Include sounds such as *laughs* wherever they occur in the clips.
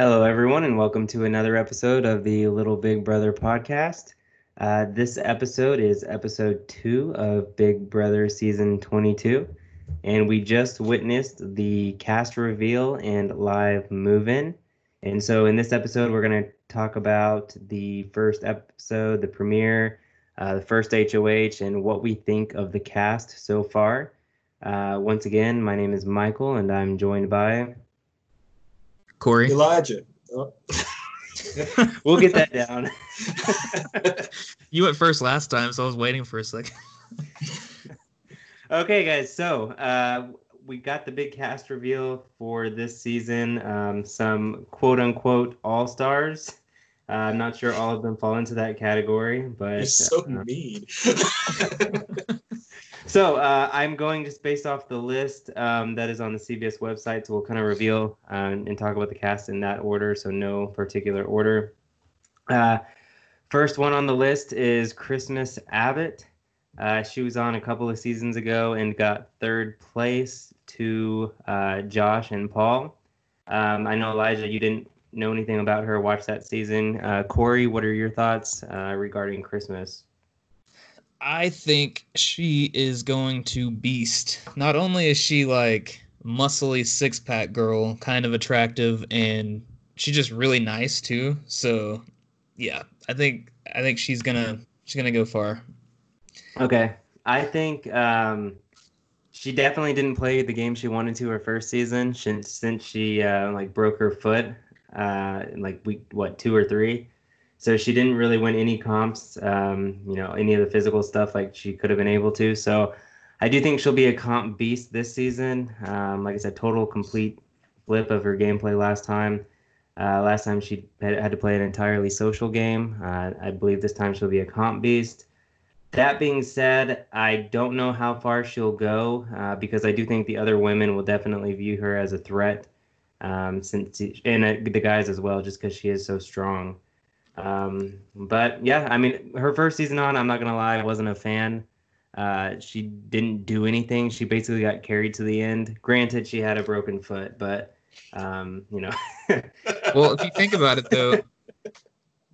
Hello, everyone, and welcome to another episode of the Little Big Brother podcast. Uh, this episode is episode two of Big Brother season 22, and we just witnessed the cast reveal and live move in. And so, in this episode, we're going to talk about the first episode, the premiere, uh, the first HOH, and what we think of the cast so far. Uh, once again, my name is Michael, and I'm joined by Corey. Elijah. Oh. we'll get that down. *laughs* you went first last time, so I was waiting for a second. *laughs* okay, guys. So uh, we got the big cast reveal for this season. Um, some quote unquote all stars. Uh, I'm not sure all of them fall into that category, but You're so uh, mean. *laughs* So uh, I'm going just based off the list um, that is on the CBS website. So we'll kind of reveal um, and talk about the cast in that order. So no particular order. Uh, first one on the list is Christmas Abbott. Uh, she was on a couple of seasons ago and got third place to uh, Josh and Paul. Um, I know Elijah, you didn't know anything about her. Watch that season. Uh, Corey, what are your thoughts uh, regarding Christmas? I think she is going to beast. Not only is she like muscly six pack girl, kind of attractive, and she's just really nice too. So yeah, I think I think she's gonna she's gonna go far. Okay, I think um, she definitely didn't play the game she wanted to her first season since since she uh, like broke her foot uh, like week what two or three. So she didn't really win any comps, um, you know, any of the physical stuff like she could have been able to. So I do think she'll be a comp beast this season. Um, like I said, total complete flip of her gameplay last time. Uh, last time she had, to play an entirely social game. Uh, I believe this time she'll be a comp beast. That being said, I don't know how far she'll go uh, because I do think the other women will definitely view her as a threat, um, since and uh, the guys as well, just because she is so strong. Um, but yeah, I mean, her first season on, I'm not gonna lie, I wasn't a fan. Uh, she didn't do anything. She basically got carried to the end. Granted, she had a broken foot, but um, you know. *laughs* well, if you think about it, though,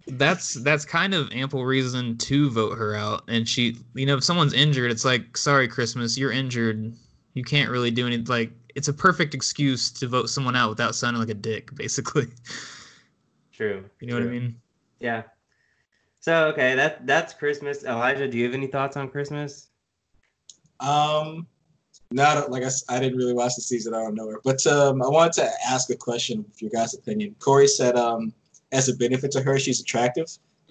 that's that's kind of ample reason to vote her out. And she, you know, if someone's injured, it's like, sorry, Christmas, you're injured. You can't really do anything. Like, it's a perfect excuse to vote someone out without sounding like a dick, basically. True. You know true. what I mean? Yeah. So okay, that that's Christmas. Elijah, do you have any thoughts on Christmas? Um, not like I, I didn't really watch the season. I don't know her, but um, I wanted to ask a question for your guys' opinion. Corey said, um, as a benefit to her, she's attractive.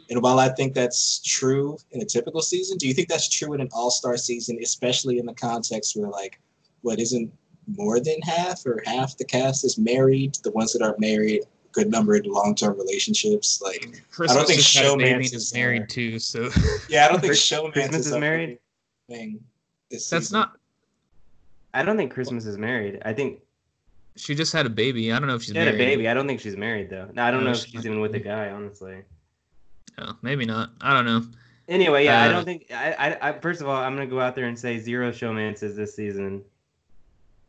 And while I think that's true in a typical season, do you think that's true in an all-star season, especially in the context where like what isn't more than half or half the cast is married? The ones that are married good number of long-term relationships. Like Christmas I don't think showman is married too. So yeah, I don't think showman is, is married. Thing That's season. not. I don't think Christmas is married. I think she just had a baby. I don't know if she's she had a baby. I don't think she's married though. No, I don't no, know if she's even with a guy. Honestly. Oh, maybe not. I don't know. Anyway, yeah, uh, I don't think. I, I, I, first of all, I'm gonna go out there and say zero showmances this season.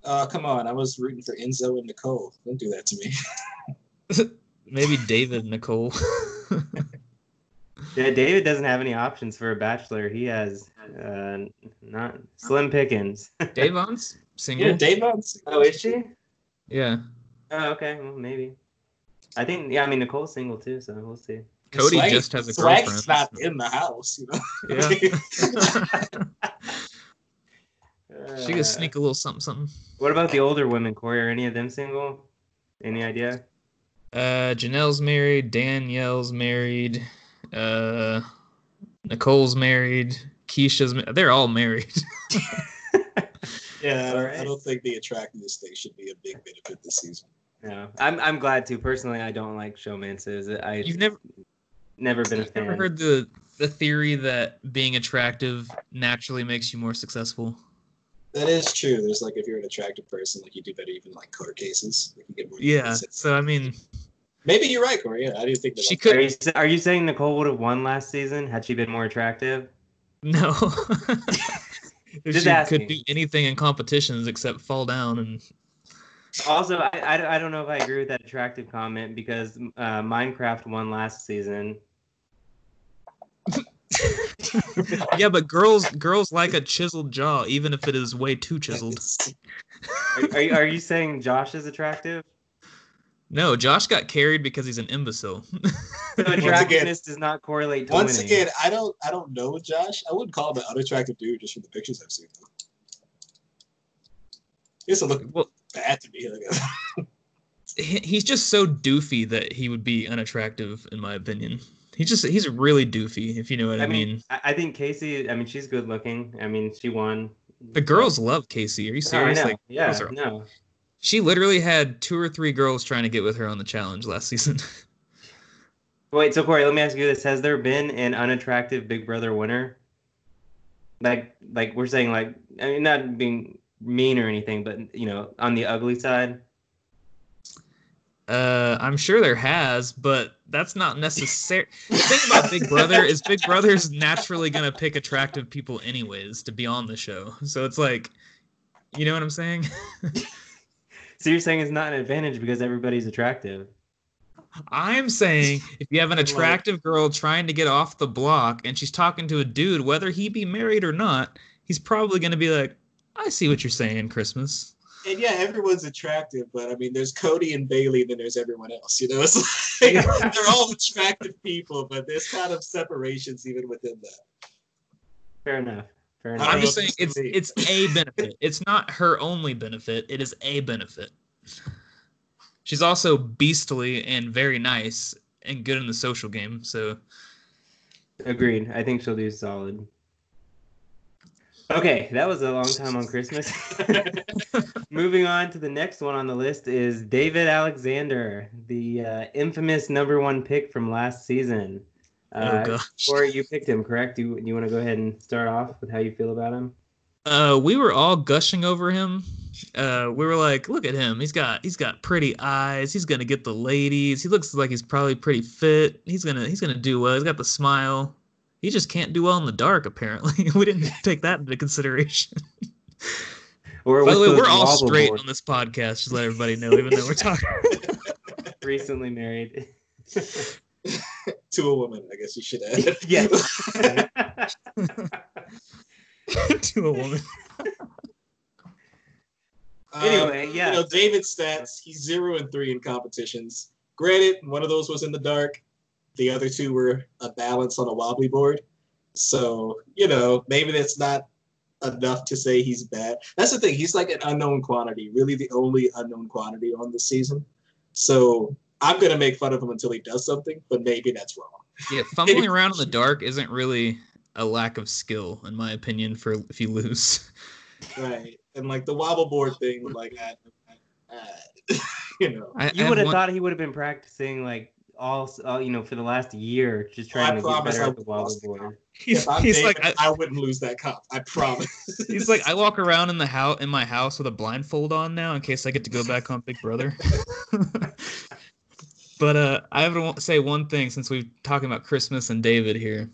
Uh, come on! I was rooting for Enzo and Nicole. Don't do that to me. *laughs* *laughs* Maybe David Nicole. yeah, David doesn't have any options for a bachelor. He has uh, not slim pickings. *laughs* Da'Vonne's single. Yeah, Da'Vonne's. Oh, is she? Yeah. Oh, okay. Well, maybe. I think. Yeah, I mean Nicole's single too, so we'll see. Cody Swag, just has a Swag's girlfriend. not in the house, you know. Yeah. *laughs* she could sneak a little something, something. What about the older women, Corey? Are any of them single? Any idea? Uh, Janelle's married. Danielle's married. Uh, Nicole's married. Keesha's. Ma- they're all married. *laughs* yeah, I don't, I don't, think the attractiveness thing should be a big benefit this season. Yeah, I'm. I'm glad to. Personally, I don't like showmances. I. You've never. Never been a fan. Never heard the the theory that being attractive naturally makes you more successful. That is true. There's like if you're an attractive person, like you do better even like court cases. Like you get more. Yeah. So I mean, maybe you're right, Corey. Yeah, I didn't think that. She could. Are you, are you saying Nicole would have won last season had she been more attractive? No. if *laughs* *laughs* she asking. could do anything in competitions except fall down and. Also, I, I, I don't know if I agree with that attractive comment because uh, Minecraft won last season. *laughs* yeah, but girls girls like a chiseled jaw, even if it is way too chiseled. Are, are, you, are you saying Josh is attractive? No, Josh got carried because he's an imbecile. So attractiveness does not correlate to Once winning. again, I don't I don't know Josh. I wouldn't call him an unattractive dude just from the pictures I've seen. He doesn't look well, bad to me. I guess. *laughs* he's just so doofy that he would be unattractive, in my opinion. He's just he's really doofy, if you know what I, I mean. mean, I, I think Kaycee. I mean, she's good looking. I mean, she won. The girls love Kaycee. Are you No, I serious? know. like, yeah, no. She literally had two or three girls trying to get with her on the challenge last season. *laughs* Wait, so Corey, let me ask you this: Has there been an unattractive Big Brother winner? Like, like we're saying, like, I mean, not being mean or anything, but you know, on the ugly side. Uh, I'm sure there has, but that's not necessary. the thing about Big Brother is Big Brother's naturally gonna pick attractive people anyways to be on the show. So it's like, you know what I'm saying? *laughs* So you're saying it's not an advantage because everybody's attractive? I'm saying if you have an *laughs* attractive girl trying to get off the block and she's talking to a dude, whether he be married or not, he's probably gonna be like, I see what you're saying, Christmas. and yeah, everyone's attractive, but I mean, there's Cody and Bayleigh, and then there's everyone else. You know, it's like *laughs* they're all attractive people, but there's kind of separations even within that. Fair enough. Fair I enough. I'm just saying it's it's it's a benefit. It's not her only benefit. It is a benefit. She's also beastly and very nice and good in the social game. So Agreed. I think she'll do solid. Okay, that was a long time on Christmas. *laughs* Moving on to the next one on the list is David Alexander, the uh, infamous number one pick from last season. Oh Uh, gosh. Corey, you picked him, correct? You you want to go ahead and start off with how you feel about him? Uh, we were all gushing over him. Uh, we were like, "Look at him! He's got he's got pretty eyes. He's gonna get the ladies. He looks like he's probably pretty fit. He's gonna he's gonna do well. He's got the smile. He just can't do well in the dark. Apparently, *laughs* we didn't *laughs* take that into consideration. Or By the way, we're all straight boards, on this podcast. Just let everybody know, even though we're talking *laughs* recently married. *laughs* to a woman, I guess you should add. *laughs* yes. *laughs* to a woman. Anyway, yeah. Um, You know, David's stats, he's zero and three in competitions. Granted, one of those was in the dark. The other two were a balance on a wobbly board. So, you know, maybe that's not enough to say he's bad. That's the thing. He's like an unknown quantity, really the only unknown quantity on the season. So I'm going to make fun of him until he does something, but maybe that's wrong. Yeah, *laughs* fumbling around in the dark isn't really a lack of skill, in my opinion. For if you lose, *laughs* Right. And like the wobble board thing, like, I, I, I- *laughs* you know. I, you would have one- thought he would have been practicing like all, all you know for the last year, just I trying to get better at the wobble lost the board. He's, he's David, like I, I, wouldn't lose that cup. I promise. he's like I walk around in the house in my house with a blindfold on now in case I get to go back on Big Brother. But uh, I have to say one thing since we're talking about Christmas and David here.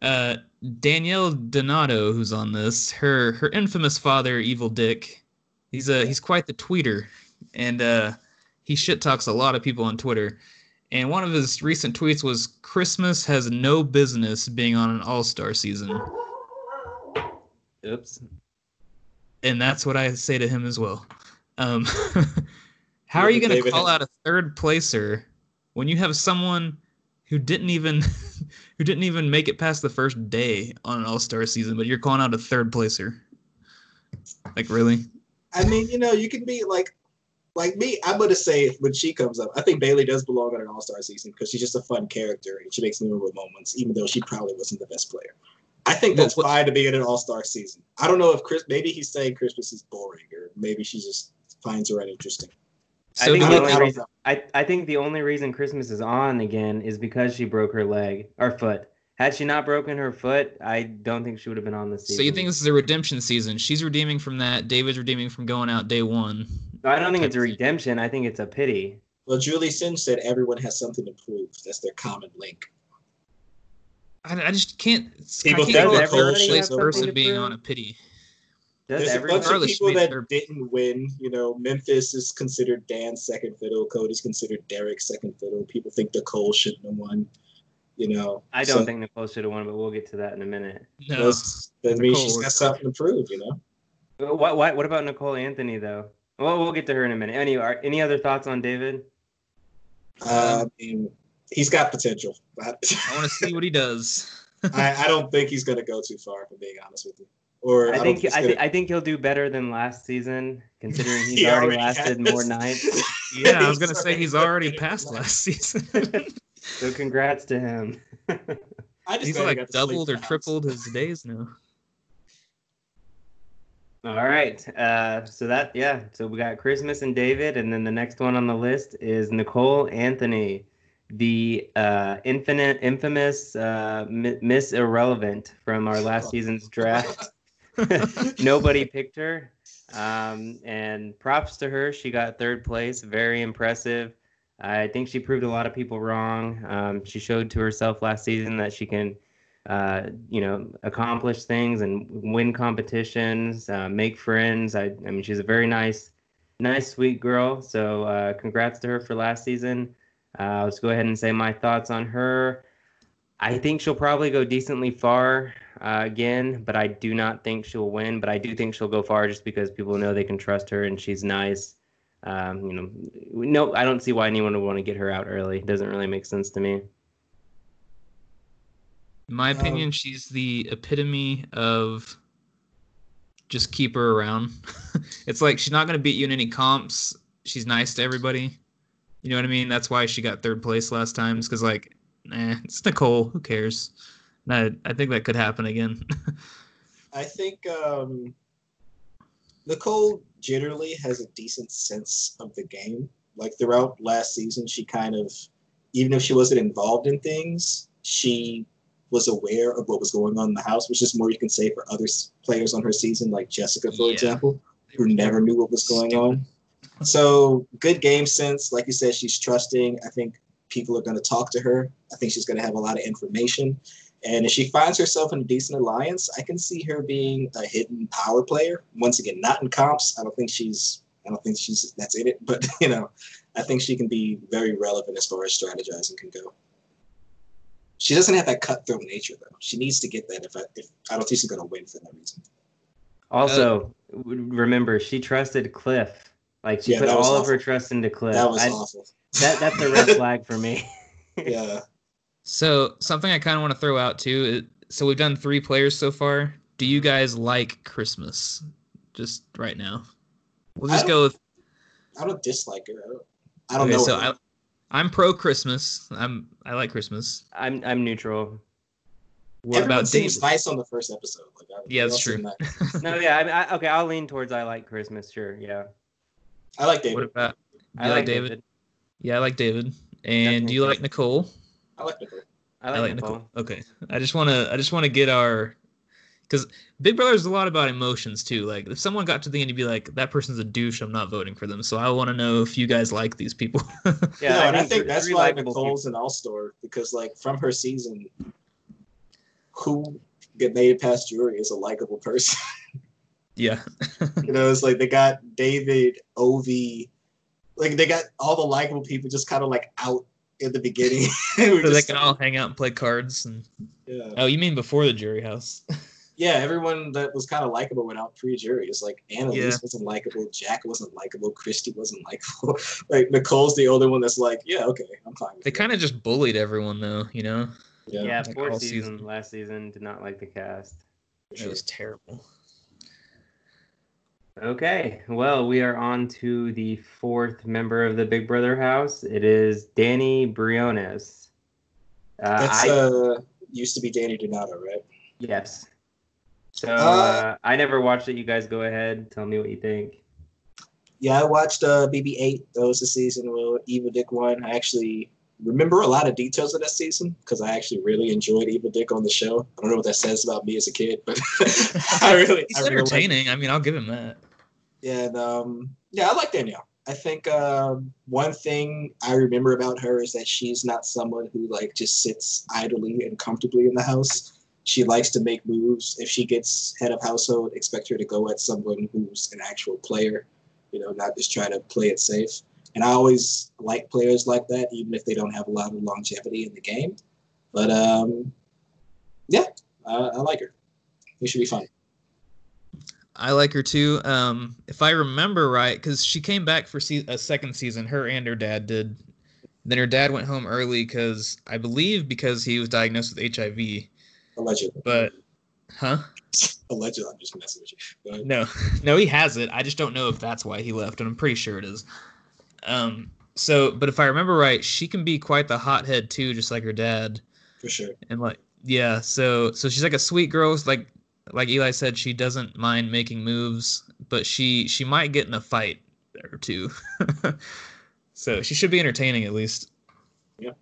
Uh, Danielle Donato, who's on this, her her infamous father, Evil Dick, he's a he's quite the tweeter, and uh, he shit talks a lot of people on Twitter. And one of his recent tweets was Christmas has no business being on an All Star season. Oops. and that's what I say to him as well. Um, *laughs* how are you going to call out a third placer when you have someone who didn't even *laughs* who didn't even make it past the first day on an All Star season, but you're calling out a third placer? Like really? I mean, you know, you can be like, like me. I'm gonna say when she comes up, I think Bayleigh does belong on an All Star season because she's just a fun character and she makes memorable moments, even though she probably wasn't the best player. I think Well, that's what- fine to be in an All Star season. I don't know if Chris. Maybe he's saying Christmas is boring, or maybe she just finds her uninteresting. I So think the I only reason. I, I think the only reason Christmas is on again is because she broke her leg or foot. Had she not broken her foot, I don't think she would have been on this season. so you think this is a redemption season? She's redeeming from that. David's redeeming from going out day one. I don't think it's a redemption. I think it's a pity. Well, Julie Chen said everyone has something to prove. That's their common link. I, I just can't. People I think can't call we're a cold, place so- person being prove? on a pity. Does There's a bunch of people I that they're- didn't win. You know, Memphis is considered Dan's second fiddle. Cody's considered Derek's second fiddle. People think Nicole shouldn't have won. You know, I don't so think Nicole should have won, but we'll get to that in a minute. No. that means Nicole she's got something to prove. You know. What, what, what about Nicole Anthony, though? Well, we'll get to her in a minute. Any, are, any other thoughts on David? Uh, I mean, he's got potential, I want to see what he does. *laughs* I, I don't *laughs* think he's going to go too far. If I'm being honest with you. Or I don't think I, gonna- th- I think he'll do better than last season, considering *laughs* he's He already, already lasted has. more nights. *laughs* yeah, I was gonna say he's already better past last season. *laughs* So congrats to him. I just he's like got doubled or tripled his days now. All right. Uh, so that yeah. So we got Christmas and David, and then the next one on the list is Nicole Anthony, the uh, infinite, infamous uh, Miss Irrelevant from our last season's draft. *laughs* Nobody picked her, um, and props to her. She got third place. Very impressive. I think she proved a lot of people wrong. Um, she showed to herself last season that she can uh, you know, accomplish things and win competitions, uh, make friends. I, I mean, she's a very nice, nice, sweet girl. So, uh, congrats to her for last season. Uh, let's go ahead and say my thoughts on her. I think she'll probably go decently far uh, again, but I do not think she'll win. But I do think she'll go far just because people know they can trust her and she's nice. Um, you know, no, I don't see why anyone would want to get her out early. It doesn't really make sense to me. In my Um, opinion, she's the epitome of just keep her around. *laughs* it's like she's not going to beat you in any comps. She's nice to everybody. You know what I mean? That's why she got third place last time. It's because, like, eh, it's Nicole. Who cares? And I, I think that could happen again. *laughs* I think um, Nicole generally has a decent sense of the game. Like throughout last season, she kind of, even if she wasn't involved in things, she was aware of what was going on in the house, which is more you can say for other players on her season, like Jessica, for Yeah. example, who never knew what was going on. So good game sense. Like you said, she's trusting. I think people are going to talk to her. I think she's going to have a lot of information. And if she finds herself in a decent alliance, I can see her being a hidden power player. Once again, not in comps. I don't think she's. I don't think she's that's in it. *laughs* But you know, I think she can be very relevant as far as strategizing can go. She doesn't have that cutthroat nature though. She needs to get that. If I, if I don't think she's going to win for that reason. Also, remember she trusted Cliff. Like she Yeah, put all of her trust into Cliff. That was I- awful. That that's a red flag for me. *laughs* Yeah. so, something I kind of want to throw out too. Is, so, we've done three players so far. Do you guys like Christmas? Just right now. We'll just go with I don't dislike her. I don't, I don't okay, know. so her. I, I'm pro Christmas. I'm I like Christmas. I'm I'm neutral. What Everyone about seems David? nice on the first episode. Like, I, Yeah, they that's true. seem nice. *laughs* No, yeah, I, mean, I, okay. I'll lean towards I like Christmas. Sure, yeah. I like David. what about I you like like David? Yeah, I like David. And do you like Nicole? I like Nicole. I like, Nicole. Okay. I just want to I just want to get our cuz Big Brother is a lot about emotions too. Like if someone got to the end you'd be like that person's a douche, I'm not voting for them. So I want to know if you guys like these people. *laughs* Yeah, no, and I think that's why likable Nicole's an all-star because, like, from her season, who get made it past jury is a likable person. yeah. *laughs* you know, it's like they got David, Ovi, like they got all the likable people just kind of like out in the beginning. *laughs* *laughs* So they can like, all hang out and play cards and yeah. Oh, you mean before the jury house? *laughs* yeah, everyone that was kind of likable went out pre-jury. It's like Annalise Yeah. wasn't likable, Jack wasn't likable, Christie wasn't likable. like Nicole's the only one that's like, yeah, okay, I'm fine. With They kind of just bullied everyone though, you know? yeah. Yeah, Like fourth season, season. last season did not like the cast. It was terrible. Okay, well, we are on to the fourth member of the Big Brother house. It is Dani Briones. Uh, That's I, uh used to be Dani Donato, right? yes. So Uh, uh, I never watched it. You guys go ahead. Tell me what you think. Yeah, I watched uh BB8. That was the season where Evil Dick won. I actually remember a lot of details of that season because I actually really enjoyed Evil Dick on the show. I don't know what that says about me as a kid, but *laughs* I really, He's I really entertaining. I mean, I'll give him that. Yeah, and, um, yeah, I like Danielle. I think um, one thing I remember about her is that she's not someone who like just sits idly and comfortably in the house. She likes to make moves. If she gets head of household, expect her to go at someone who's an actual player, you know, not just try to play it safe. And I always like players like that, even if they don't have a lot of longevity in the game. But um, yeah, I, I like her. It should be fun. I like her too. Um, if I remember right, because she came back for se- a second season, her and her dad did. Then her dad went home early because I believe because he was diagnosed with HIV. Allegedly. But, huh? Allegedly, I'm just messing with you. No, *laughs* no, he has it. I just don't know if that's why he left, and I'm pretty sure it is. Um, so, but if I remember right, she can be quite the hothead too, just like her dad. For sure. And like, yeah, so so she's like a sweet girl. Like like Eli said, she doesn't mind making moves, but she she might get in a fight or two. *laughs* so she should be entertaining at least. Yeah.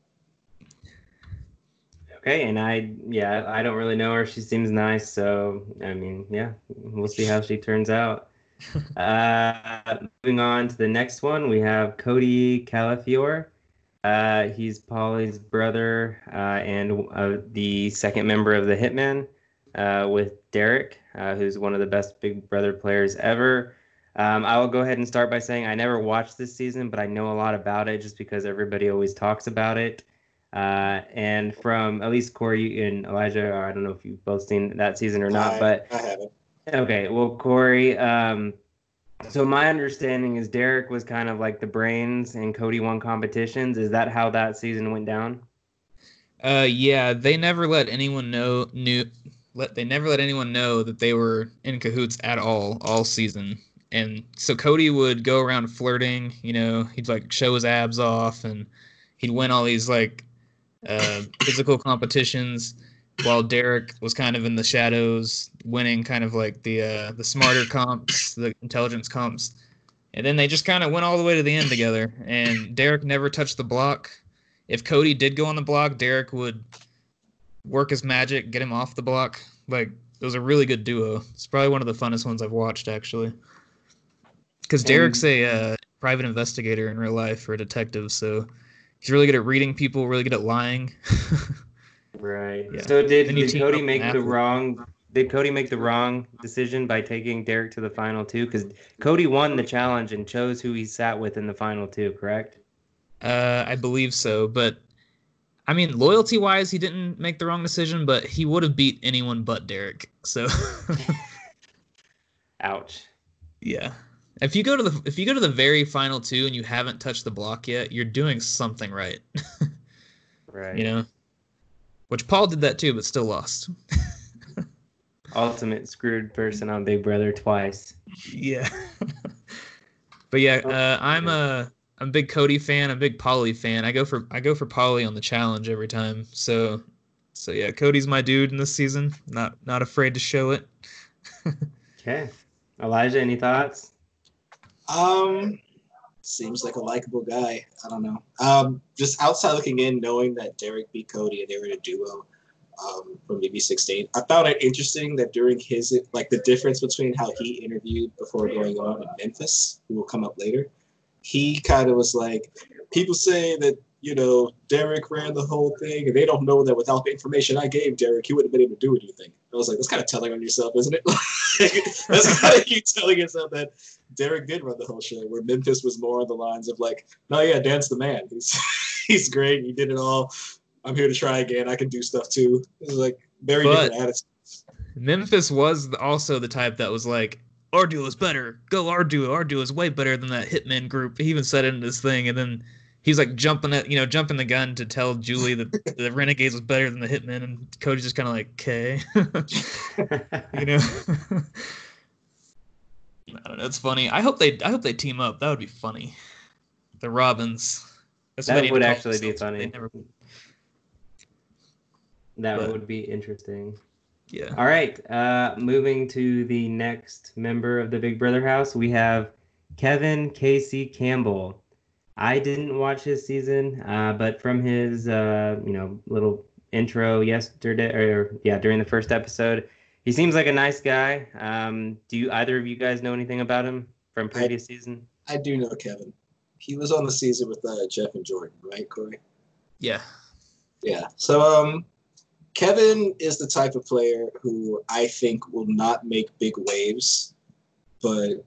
Okay, and I yeah, I don't really know her. She seems nice, so I mean, yeah, we'll see how she turns out. *laughs* uh, moving on to the next one, we have Cody Calafiore. Uh, he's Paulie's brother uh, and uh, the second member of the Hitmen uh, with Derek, uh, who's one of the best Big Brother players ever. Um, I will go ahead and start by saying I never watched this season, but I know a lot about it just because everybody always talks about it. Uh, and from at least Corey and Elijah, I don't know if you've both seen that season or not, I, but I haven't. Okay, well, Corey. Um, so my understanding is Derek was kind of like the brains, and Cody won competitions. Is that how that season went down? Uh, yeah, they never let anyone know knew let they never let anyone know that they were in cahoots at all all season. And so Cody would go around flirting, you know, he'd like show his abs off and he'd win all these like uh, physical competitions while Derek was kind of in the shadows, winning kind of like the uh, the smarter comps, the intelligence comps, and then they just kind of went all the way to the end together. And Derek never touched the block. If Cody did go on the block, Derek would work his magic, get him off the block. Like it was a really good duo. It's probably one of the funnest ones I've watched actually. Because Derek's a uh, private investigator in real life or a detective, so he's really good at reading people, really good at lying. *laughs* Right. Yeah. So did, did Cody make the wrong? Did Cody make the wrong decision by taking Derek to the final two? Because Cody won the challenge and chose who he sat with in the final two. Correct. Uh, I believe so, but I mean, loyalty wise, he didn't make the wrong decision, but he would have beat anyone but Derek. So, *laughs* Ouch. yeah. If you go to the if you go to the very final two and you haven't touched the block yet, you're doing something right. *laughs* Right. you know, which Paul did that too, but still lost. *laughs* Ultimate screwed person on Big Brother twice. yeah. *laughs* but yeah, uh, I'm a I'm a big Cody fan. I'm a big Paulie fan. I go for I go for Paulie on the challenge every time. So so yeah, Cody's my dude in this season. Not not afraid to show it. *laughs* Okay. Elijah, any thoughts? Um, seems like a likable guy. I don't know. Um, just outside looking in, knowing that Derek beat Cody and they were in a duo um, from maybe 16, I found it interesting that during his like the difference between how he interviewed before going on in Memphis, who will come up later. He kind of was like, people say that you know Derek ran the whole thing, and they don't know that without the information I gave Derek, he wouldn't have been able to do anything. I was like, that's kind of telling on yourself, isn't it? *laughs* that's kind of you telling yourself that Derek did run the whole show, where Memphis was more on the lines of like, no, yeah, Dan's the man. He's *laughs* he's great. He did it all. I'm here to try again. I can do stuff too. It was like very But- different attitude. Memphis was also the type that was like, our duo is better. Go our duo. Our duo is way better than that Hitman group. He even said it in this thing, and then he's like jumping at you know jumping the gun to tell Julie that *laughs* the Renegades was better than the Hitman, and Cody's just kind of like, okay, *laughs* you know. I don't know. It's funny. I hope they. I hope they team up. That would be funny. The Robins. That's That would actually be funny. Never, that But- would be interesting. yeah. All right. Uh, moving to the next member of the Big Brother house, we have Kevin Casey Campbell. I didn't watch his season, uh, but from his uh, you know little intro yesterday, or yeah, during the first episode, he seems like a nice guy. Um, do you either of you guys know anything about him from previous season? I do know Kevin. He was on the season with uh, Jeff and Jordan, right, Corey? Yeah. Yeah. So um, Kevin is the type of player who I think will not make big waves, but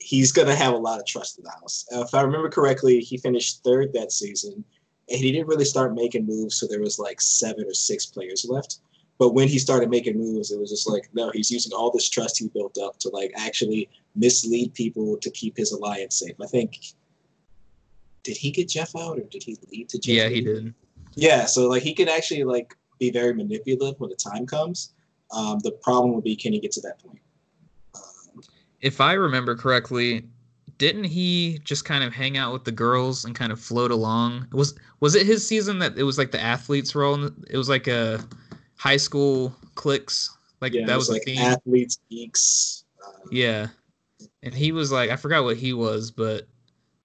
he's going to have a lot of trust in the house. Uh, if I remember correctly, he finished third that season, and he didn't really start making moves, so there was like seven or six players left. But when he started making moves, it was just like, no, he's using all this trust he built up to like actually mislead people to keep his alliance safe. I think. Did he get Jeff out, or did he lead to Jeff? Yeah, he did. Yeah, so like he can actually like be very manipulative when the time comes. Um, the problem would be can he get to that point? Um, If I remember correctly, didn't he just kind of hang out with the girls and kind of float along? Was was it his season that it was like the athletes role? all? In the, it was like a high school cliques. Like yeah, that was the like theme. athletes, geeks. Um, Yeah. And he was like, I forgot what he was, but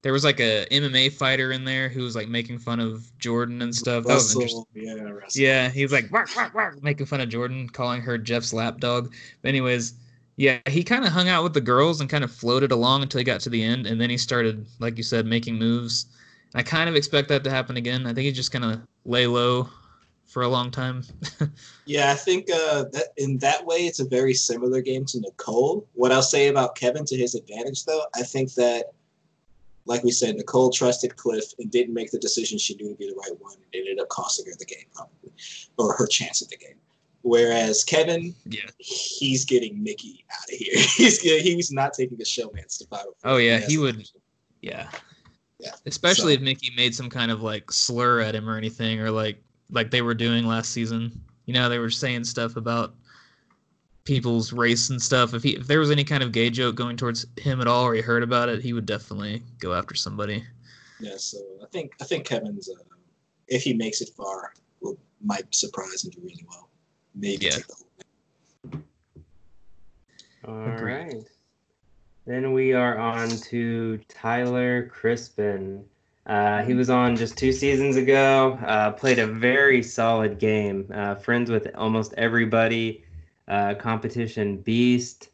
there was like a MMA fighter in there who was like making fun of Jordan and stuff. That was interesting. Russell, yeah, Russell. Yeah, he was like bark, bark, bark, making fun of Jordan, calling her Jeff's lapdog. But anyways, yeah, he kind of hung out with the girls and kind of floated along until he got to the end, and then he started, like you said, making moves. I kind of expect that to happen again. I think he's just gonna lay low for a long time. *laughs* Yeah, I think uh, that in that way, it's a very similar game to Nicole. What I'll say about Kevin to his advantage, though, I think that, like we said, Nicole trusted Cliff and didn't make the decision she knew to be the right one. It ended up costing her the game, probably, or her chance at the game. Whereas Kevin, yeah. he's getting Michie out of here. *laughs* he's get- he's not taking a showmance to Oh yeah, has he would. Yeah. Yeah, Especially so- if Michie made some kind of like slur at him or anything, or like like they were doing last season. You know, they were saying stuff about people's race and stuff. If he if there was any kind of gay joke going towards him at all, or he heard about it, he would definitely go after somebody. Yeah, so I think I think Kevin's, uh, if he makes it far, will might surprise and do really well. Maybe Yeah. take the whole All Agreed. right. Then we are on to Tyler Crispen. Uh, he was on just two seasons ago. Uh, played a very solid game. Uh, friends with almost everybody. Uh, competition beast.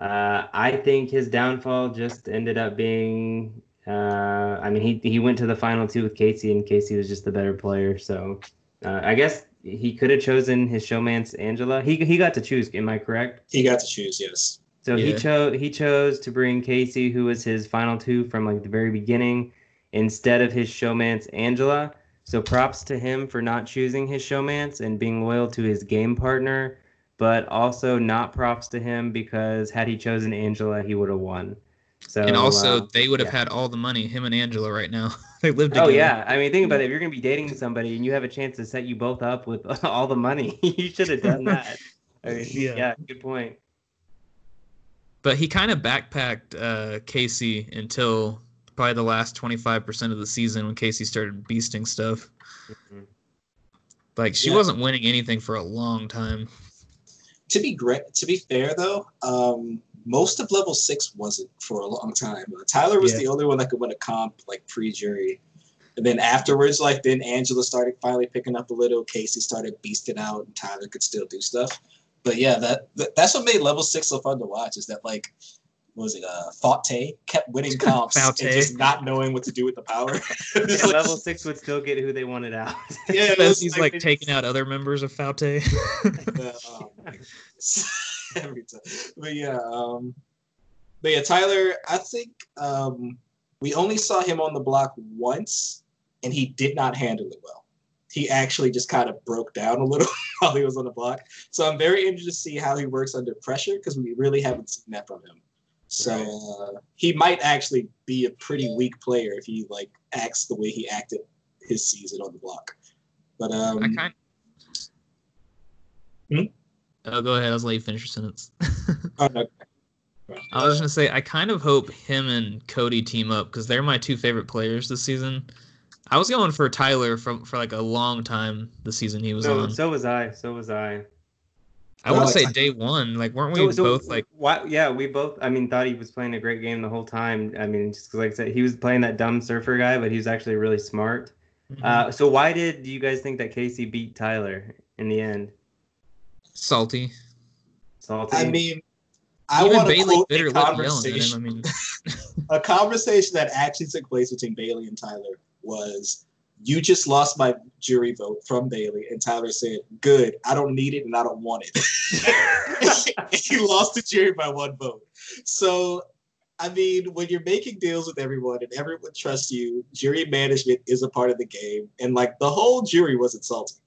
Uh, I think his downfall just ended up being. Uh, I mean, he he went to the final two with Kaycee, and Kaycee was just the better player. So, uh, I guess he could have chosen his showmance Angela. He he got to choose. Am I correct? He got to choose, yes. So he chose he chose to bring Kaycee, who was his final two from like the very beginning, instead of his showmance Angela. So props to him for not choosing his showmance and being loyal to his game partner, but also not props to him because had he chosen Angela, he would have won. So and also, uh, they would have yeah. had all the money. Him and Angela right now, *laughs* they live Oh together. yeah, I mean think about it. If you're gonna be dating somebody and you have a chance to set you both up with *laughs* all the money, *laughs* you should have done that. I mean, Yeah. yeah, good point. But he kind of backpacked uh, Kaycee until probably the last 25% of the season when Kaycee started beasting stuff. Mhm. Like she Yeah. wasn't winning anything for a long time. To be great, to be fair though, um, most of level six wasn't for a long time. Uh, Tyler was Yeah. the only one that could win a comp like pre-jury, and then afterwards, like then Angela started finally picking up a little. Kaycee started beasting out, and Tyler could still do stuff. But yeah, that, that that's what made level six so fun to watch. Is that like. What Was it uh Foutte kept winning *laughs* comps and just not knowing what to do with the power? *laughs* It's And like- level *laughs* six would still get who they wanted out. Yeah, was he's like- like taking out other members of Foutte. Yeah, my goodness. every time. But yeah, um, but yeah, Tyler. I think um, we only saw him on the block once, and he did not handle it well. He actually just kind of broke down a little while he was on the block. So I'm very interested to see how he works under pressure because we really haven't seen that from him. So uh, he might actually be a pretty weak player if he like acts the way he acted his season on the block. But um, I kind. Hmm? Oh, go ahead. I was let you finish your sentence. oh, no. *laughs* I was gonna say I kind of hope him and Cody team up because they're my two favorite players this season. I was going for Tyler for for like a long time the season he was So, on. so was I. So was I. I want Well, to say day one. Like, weren't we So, so both like? why, yeah, we both. I mean, thought he was playing a great game the whole time. I mean, just like I said, he was playing that dumb surfer guy, but he was actually really smart. Mm-hmm. Uh, so why did you guys think that Kaycee beat Tyler in the end? salty? Salty. I mean, I Even want to Bayleigh quote a lip yelling at him. I conversation. mean, *laughs* a conversation that actually took place between Bayleigh and Tyler was You just lost my jury vote from Bayleigh. and Tyler said, "Good, I don't need it and I don't want it." *laughs* he lost the jury by one vote. So, I mean, when you're making deals with everyone and everyone trusts you, jury management is a part of the game, and like the whole jury was insulting.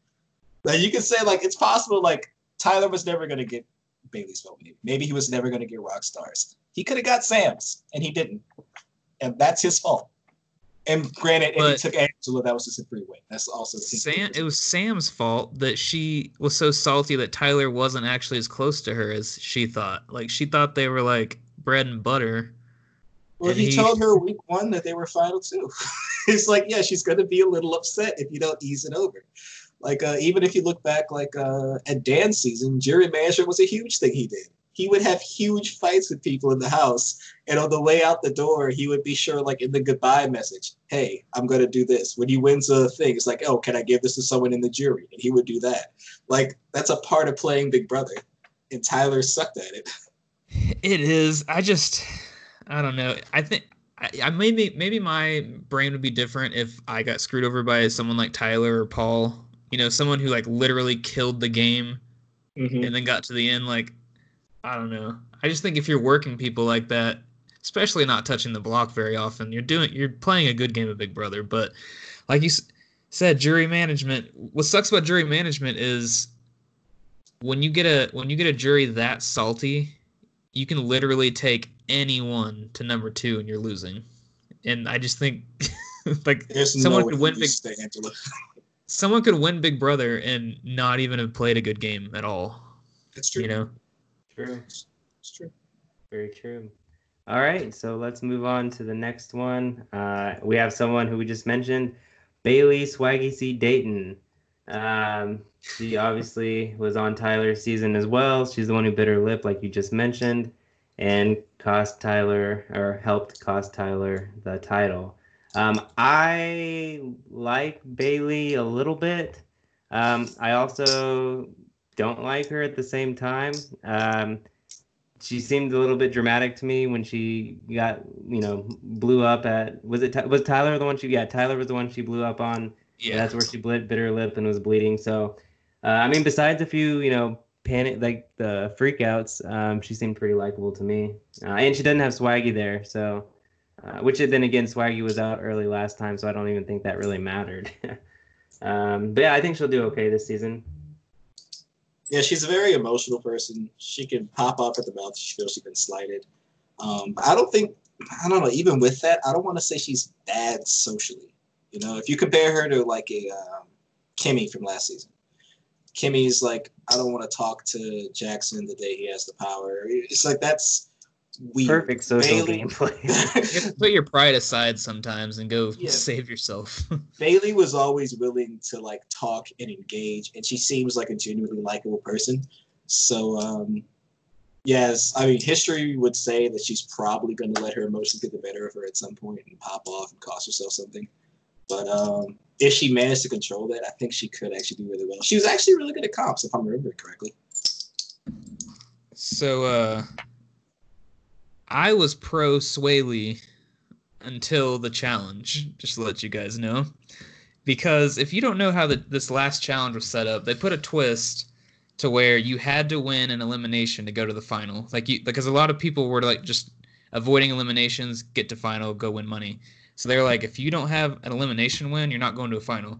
Now you can say like it's possible like Tyler was never going to get Bayleigh's vote. Maybe he was never going to get rock stars. He could have got Sam's, and he didn't, and that's his fault. And granted, and he took Angela. That was just a three way. That's also Sam. It was Sam's fault that she was so salty that Tyler wasn't actually as close to her as she thought. Like she thought they were like bread and butter. Well, he, he, told her week one that they were final two. *laughs* it's like, yeah, she's going to be a little upset if you don't ease it over. Like uh, even if you look back, like uh, at Dan's season, jury management was a huge thing he did. He would have huge fights with people in the house, and on the way out the door, he would be sure, like in the goodbye message, "Hey, I'm gonna do this." When he wins a thing, it's like, "Oh, can I give this to someone in the jury?" And he would do that. Like that's a part of playing Big Brother, and Tyler sucked at it. *laughs* It is. I just, I don't know. I think I, I, maybe maybe my brain would be different if I got screwed over by someone like Tyler or Paul you know, someone who like literally killed the game mm-hmm. and then got to the end. Like, I don't know. I just think if you're working people like that, especially not touching the block very often, you're doing you're playing a good game of Big Brother. But like you s- said, jury management. What sucks about jury management is when you get a when you get a jury that salty, you can literally take anyone to number two and you're losing. And I just think *laughs* like There's someone no could win big someone could win Big Brother and not even have played a good game at all. That's true. You know. True. It's true. Very true. All right, so let's move on to the next one. Uh, we have someone who we just mentioned, Bayleigh Swaggy C. Dayton. Um, she obviously was on Tyler's season as well. She's the one who bit her lip, like you just mentioned, and cost Tyler or helped cost Tyler the title. Um, I like Bayleigh a little bit. Um, I also don't like her at the same time. Um, she seemed a little bit dramatic to me when she got, you know, blew up at. Was it was Tyler the one she? Yeah, Tyler was the one she blew up on. Yeah, that's where she bit, bit her lip and was bleeding. So, uh, I mean, besides a few, you know, panic like the freakouts, um, she seemed pretty likable to me, uh, and she doesn't have Swaggy there, so uh, which then again, Swaggy was out early last time, so I don't even think that really mattered. *laughs* um, but yeah, I think she'll do okay this season. Yeah, she's a very emotional person. She can pop up at the mouth. She feels she's been slighted. Um, I don't think, I don't know, even with that, I don't want to say she's bad socially. You know, if you compare her to like a um, Kemi from last season, Kemi's like, I don't want to talk to Jackson the day he has the power. It's like that's we perfect social Bayleigh, gameplay. *laughs* you have to *laughs* put your pride aside sometimes and go yeah. save yourself. *laughs* Bayleigh was always willing to like talk and engage, and she seems like a genuinely likable person. So, um, yes, I mean, history would say that she's probably going to let her emotions get the better of her at some point and pop off and cost herself something. But um, if she managed to control that, I think she could actually do really well. She was actually really good at comps, if I'm remembering correctly. So, uh, I was pro Swaley until the challenge, just to let you guys know. Because if you don't know how the, this last challenge was set up, they put a twist to where you had to win an elimination to go to the final. Like you, because a lot of people were like just avoiding eliminations, get to final, go win money. So they're like, if you don't have an elimination win, you're not going to a final.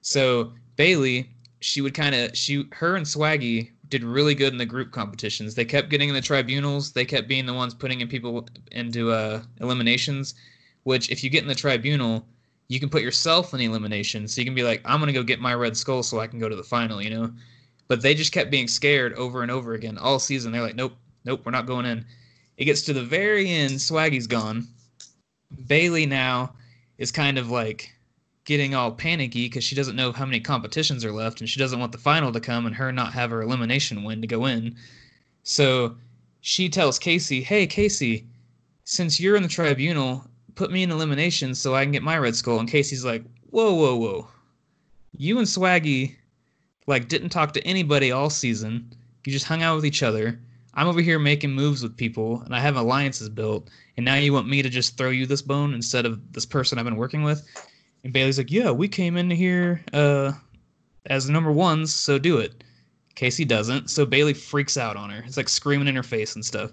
So Bayleigh, she would kind of she her and Swaggy did really good in the group competitions. They kept getting in the tribunals. They kept being the ones putting in people into uh, eliminations. Which, if you get in the tribunal, you can put yourself in the elimination. So you can be like, I'm gonna go get my red skull so I can go to the final. You know. But they just kept being scared over and over again all season. They're like, nope, nope, we're not going in. It gets to the very end. Swaggy's gone. Bayleigh now is kind of like getting all panicky because she doesn't know how many competitions are left and she doesn't want the final to come and her not have her elimination win to go in. So she tells Kaycee, Hey, Kaycee, since you're in the tribunal, put me in elimination so I can get my Red Skull. And Kaycee's like, Whoa, whoa, whoa. You and Swaggy, like, didn't talk to anybody all season. You just hung out with each other. I'm over here making moves with people and I have alliances built. And now you want me to just throw you this bone instead of this person I've been working with? And Bayleigh's like, "Yeah, we came in here uh, as number ones, so do it." Kaycee doesn't, so Bayleigh freaks out on her. It's like screaming in her face and stuff.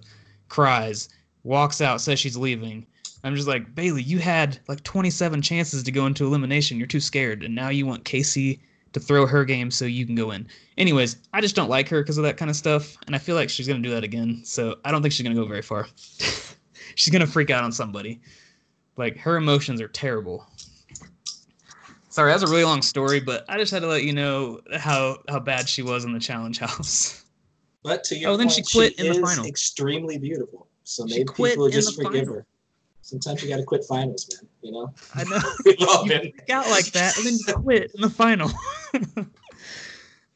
Cries, walks out, says she's leaving. I'm just like, Bayleigh, you had like 27 chances to go into elimination. You're too scared, and now you want Kaycee to throw her game so you can go in. Anyways, I just don't like her because of that kind of stuff, and I feel like she's gonna do that again. So I don't think she's gonna go very far. *laughs* she's gonna freak out on somebody. Like her emotions are terrible. Sorry, that's a really long story, but I just had to let you know how how bad she was in the challenge house. But to your Oh, then point, she quit she in the is final. extremely beautiful. So maybe quit people will just forgive final. her. Sometimes you got to quit finals, man. You know, I know *laughs* we've all you been. freak out like that, and then you quit in the final. *laughs*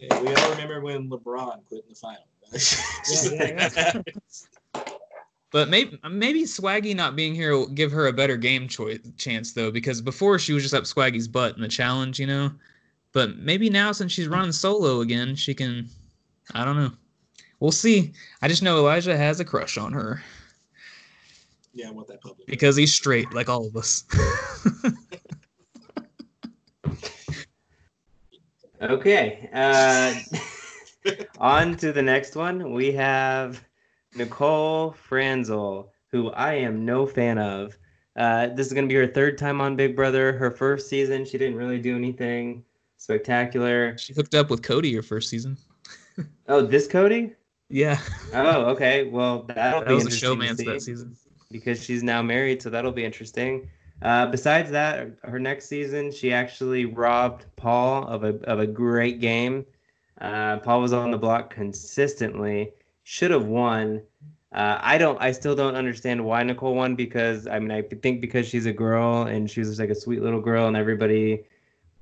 Yeah, we all remember when LeBron quit in the final. Yeah, yeah, *laughs* But maybe maybe Swaggy not being here will give her a better game choice chance though, because before she was just up Swaggy's butt in the challenge, you know. But maybe now since she's running solo again, she can. I don't know. We'll see. I just know Elijah has a crush on her yeah, I want that public. because he's straight, like all of us. *laughs* Okay. Uh, *laughs* on to the next one. We have Nicole Franzel, who I am no fan of. Uh, this is going to be her third time on Big Brother. Her first season, she didn't really do anything spectacular. she hooked up with Cody her first season. *laughs* Oh, this Cody? Yeah, Oh, okay. Well, that'll that be was a interesting to showmance see. that season. because she's now married, so that'll be interesting. Uh, besides that, her next season, she actually robbed Paul of a of a great game. Uh, Paul was on the block consistently, should have won. Uh, I don't, I still don't understand why Nicole won because I mean, I think because she's a girl and she was just like a sweet little girl and everybody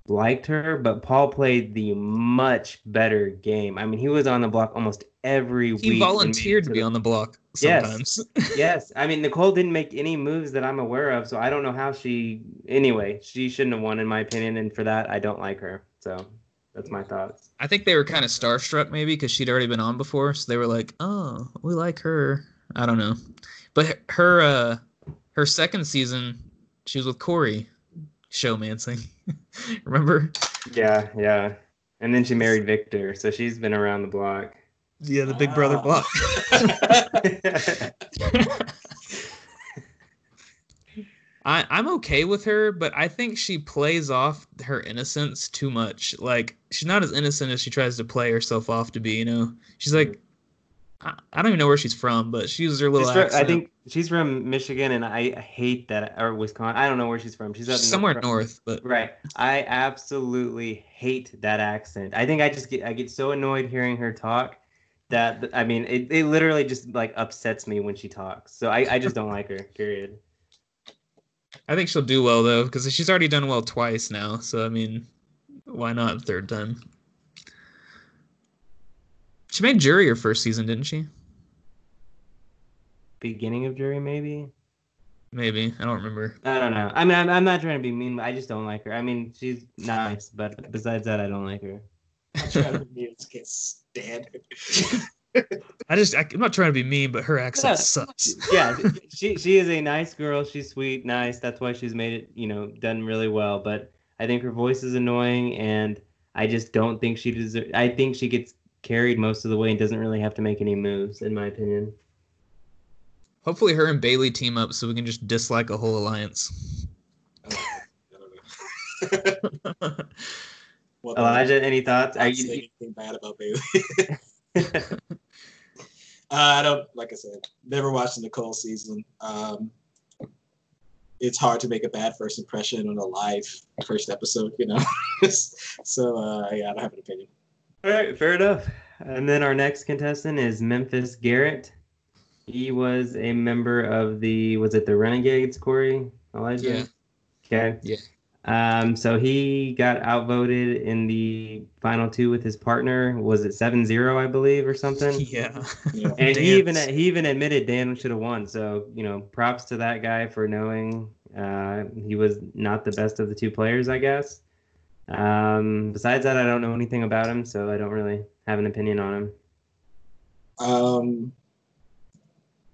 liked her. But Paul played the much better game. I mean, he was on the block almost every week. He made it volunteered to be the on the block Yes. *laughs* yes, I mean Nicole didn't make any moves that I'm aware of, so I don't know how she. Anyway, she shouldn't have won in my opinion, and for that I don't like her. So that's my thoughts. I think they were kind of starstruck maybe because she'd already been on before, so they were like, "Oh, we like her." I don't know, but her uh her second season, she was with Corey, showmancing. *laughs* Remember? Yeah, yeah. And then she married Victor, so she's been around the block. Yeah, the Big Brother Ah. block. *laughs* *laughs* I I'm okay with her, but I think she plays off her innocence too much. Like she's not as innocent as she tries to play herself off to be. You know, she's like, mm-hmm. I, I don't even know where she's from, but she uses her little She's fro- I think she's from Michigan, and I hate that, or Wisconsin. I don't know where she's from. She's up somewhere north. north, but Right. I absolutely hate that accent. I think I just get I get so annoyed hearing her talk that I mean it, it literally just like upsets me when she talks. So I, I just don't like her. Period. I think she'll do well though because she's already done well twice now. So I mean, why not third time? She made jury her first season, didn't she? Beginning of jury maybe. Maybe I don't remember. I don't know. I mean I'm, I'm not trying to be mean. But I just don't like her. I mean she's nice, but besides that I don't like her. *laughs* I'm trying to be can't stand her. I just I, am not trying to be mean, but her accent Yeah. sucks. yeah, *laughs* she she is a nice girl. She's sweet, nice. That's why she's made it, you know, done really well. But I think her voice is annoying, and I just don't think she deserves. I think she gets carried most of the way and doesn't really have to make any moves, in my opinion. Hopefully, her and Bayleigh team up so we can just dislike a whole alliance. I don't know. Well, Elijah, any thoughts? I Are don't you, anything bad about Bayleigh. *laughs* *laughs* Uh, I don't, like I said, never watched the Nicole season. Um, it's hard to make a bad first impression on a live first episode, you know. *laughs* so uh, yeah, I don't have an opinion. All right, fair enough. And then our next contestant is Memphis Garrett. He was a member of the was it the Renegades, Corey? Elijah? Yeah. Okay. Yeah. Um, so he got outvoted in the final two with his partner. Was it 7-0, I believe, or something? *laughs* yeah. Yeah. And he even he even admitted Dan should have won. So you know, props to that guy for knowing uh, he was not the best of the two players, I guess. Um, besides that, I don't know anything about him, so I don't really have an opinion on him. Um,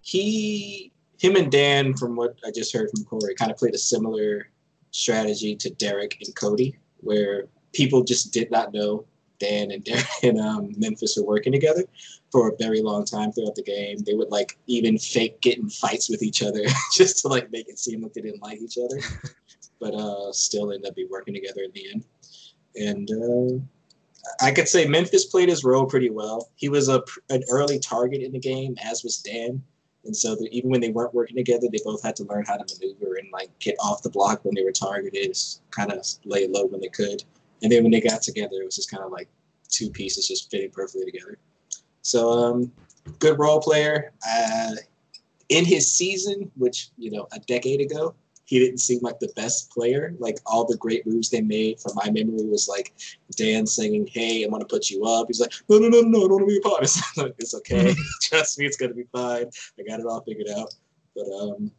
he, him, and Dan, from what I just heard from Corey, kind of played a similar strategy to Derek and Cody, where people just did not know Dan and Derek *laughs* and um, Memphis were working together for a very long time throughout the game. They would like even fake getting fights with each other *laughs* just to like make it seem like they didn't like each other, *laughs* but uh, still end up be working together in the end. And uh, I could say Memphis played his role pretty well. He was a an early target in the game, as was Dan. And so the, even when they weren't working together, they both had to learn how to maneuver and like get off the block when they were targeted, kind of lay low when they could. And then when they got together, it was just kind of like two pieces just fitting perfectly together. So um, good role player. Uh, in his season, which you know a decade ago, he didn't seem like the best player. Like all the great moves they made, from my memory, was like Dan singing, "Hey, I'm gonna put you up." He's like, "No, no, no, no, I don't want to be a part." *laughs* It's, like, it's okay. *laughs* *laughs* Trust me, it's gonna be fine. I got it all figured out. But um,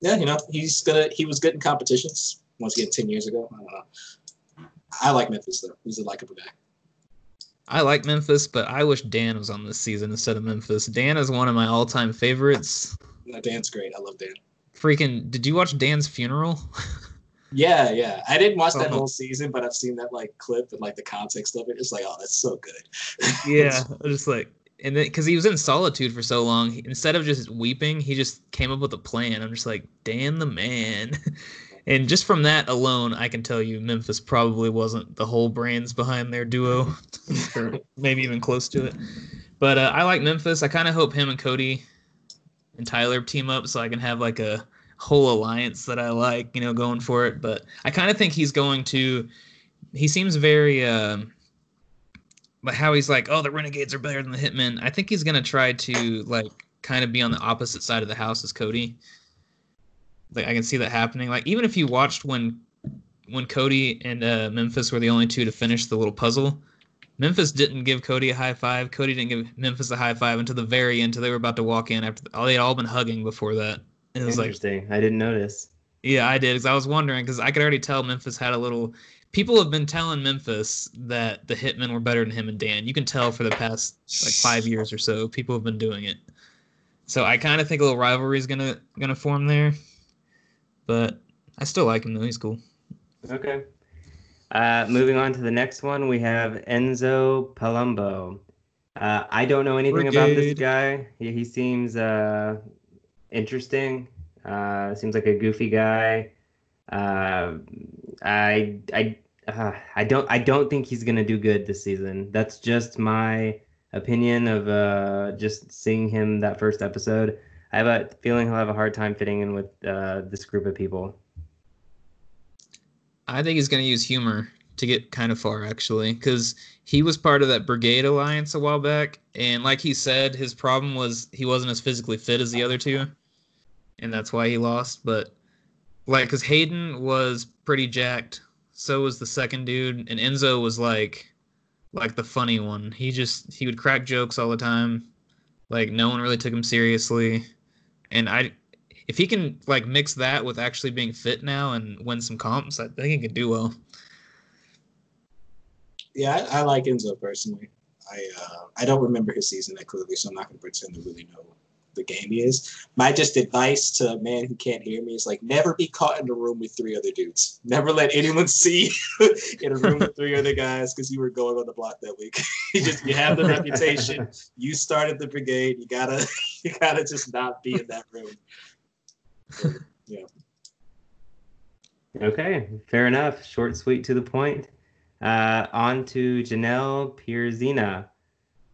yeah, you know, he's gonna. He was good in competitions. Once again, ten years ago. I don't know. I like Memphis though. He's a likable guy. I like Memphis, but I wish Dan was on this season instead of Memphis. Dan is one of my all-time favorites. No, Dan's great. I love Dan. Freaking! Did you watch Dan's funeral? *laughs* Yeah, yeah. I didn't watch that Oh. whole season, but I've seen that like clip and like the context of it. It's like, oh, that's so good. *laughs* yeah, just like, and then because he was in solitude for so long, instead of just weeping, he just came up with a plan. I'm just like, Dan the man. *laughs* And just from that alone, I can tell you Memphis probably wasn't the whole brains behind their duo, or maybe even close to it. But uh, I like Memphis. I kind of hope him and Cody and Tyler team up so I can have like a whole alliance that I like, you know, going for it. But I kind of think he's going to. He seems very. Um, but how he's like, oh, the Renegades are better than the Hitmen. I think he's gonna try to like kind of be on the opposite side of the house as Cody. Like I can see that happening. Like even if you watched when when Cody and uh, Memphis were the only two to finish the little puzzle, Memphis didn't give Cody a high five. Cody didn't give Memphis a high five until the very end, until they were about to walk in. After they had all been hugging before that. It was like, Interesting. I didn't notice. yeah, I did because I was wondering because I could already tell Memphis had a little. People have been telling Memphis that the Hitmen were better than him and Dan. You can tell for the past like five years or so, people have been doing it. So I kind of think a little rivalry is gonna gonna form there. But I still like him though. He's cool. Okay. Uh, moving on to the next one, we have Enzo Palumbo. Uh, I don't know anything about this guy. He, he seems uh, interesting. Uh, seems like a goofy guy. Uh, I I uh, I don't I don't think he's gonna do good this season. That's just my opinion of uh, just seeing him that first episode. I have a feeling he'll have a hard time fitting in with uh, this group of people. I think he's gonna use humor to get kind of far actually, because he was part of that Brigade alliance a while back, and like he said, his problem was he wasn't as physically fit as the other two, and that's why he lost. But like, cause Hayden was pretty jacked, so was the second dude, and Enzo was like, like the funny one. He just he would crack jokes all the time, like no one really took him seriously, and I if he can like mix that with actually being fit now and win some comps, I think he could do well. Yeah, I, I like Enzo personally. I uh, I don't remember his season that clearly, so I'm not going to pretend to really know the game is. My just advice to a man who can't hear me is like never be caught in a room with three other dudes. Never let anyone *laughs* see in a room with three other guys because you were going on the block that week. *laughs* you just you have the reputation. You started the brigade. You gotta *laughs* you gotta just not be in that room. Yeah. Okay, fair enough. Short, sweet, to the point. Uh, on to Janelle Pierzina.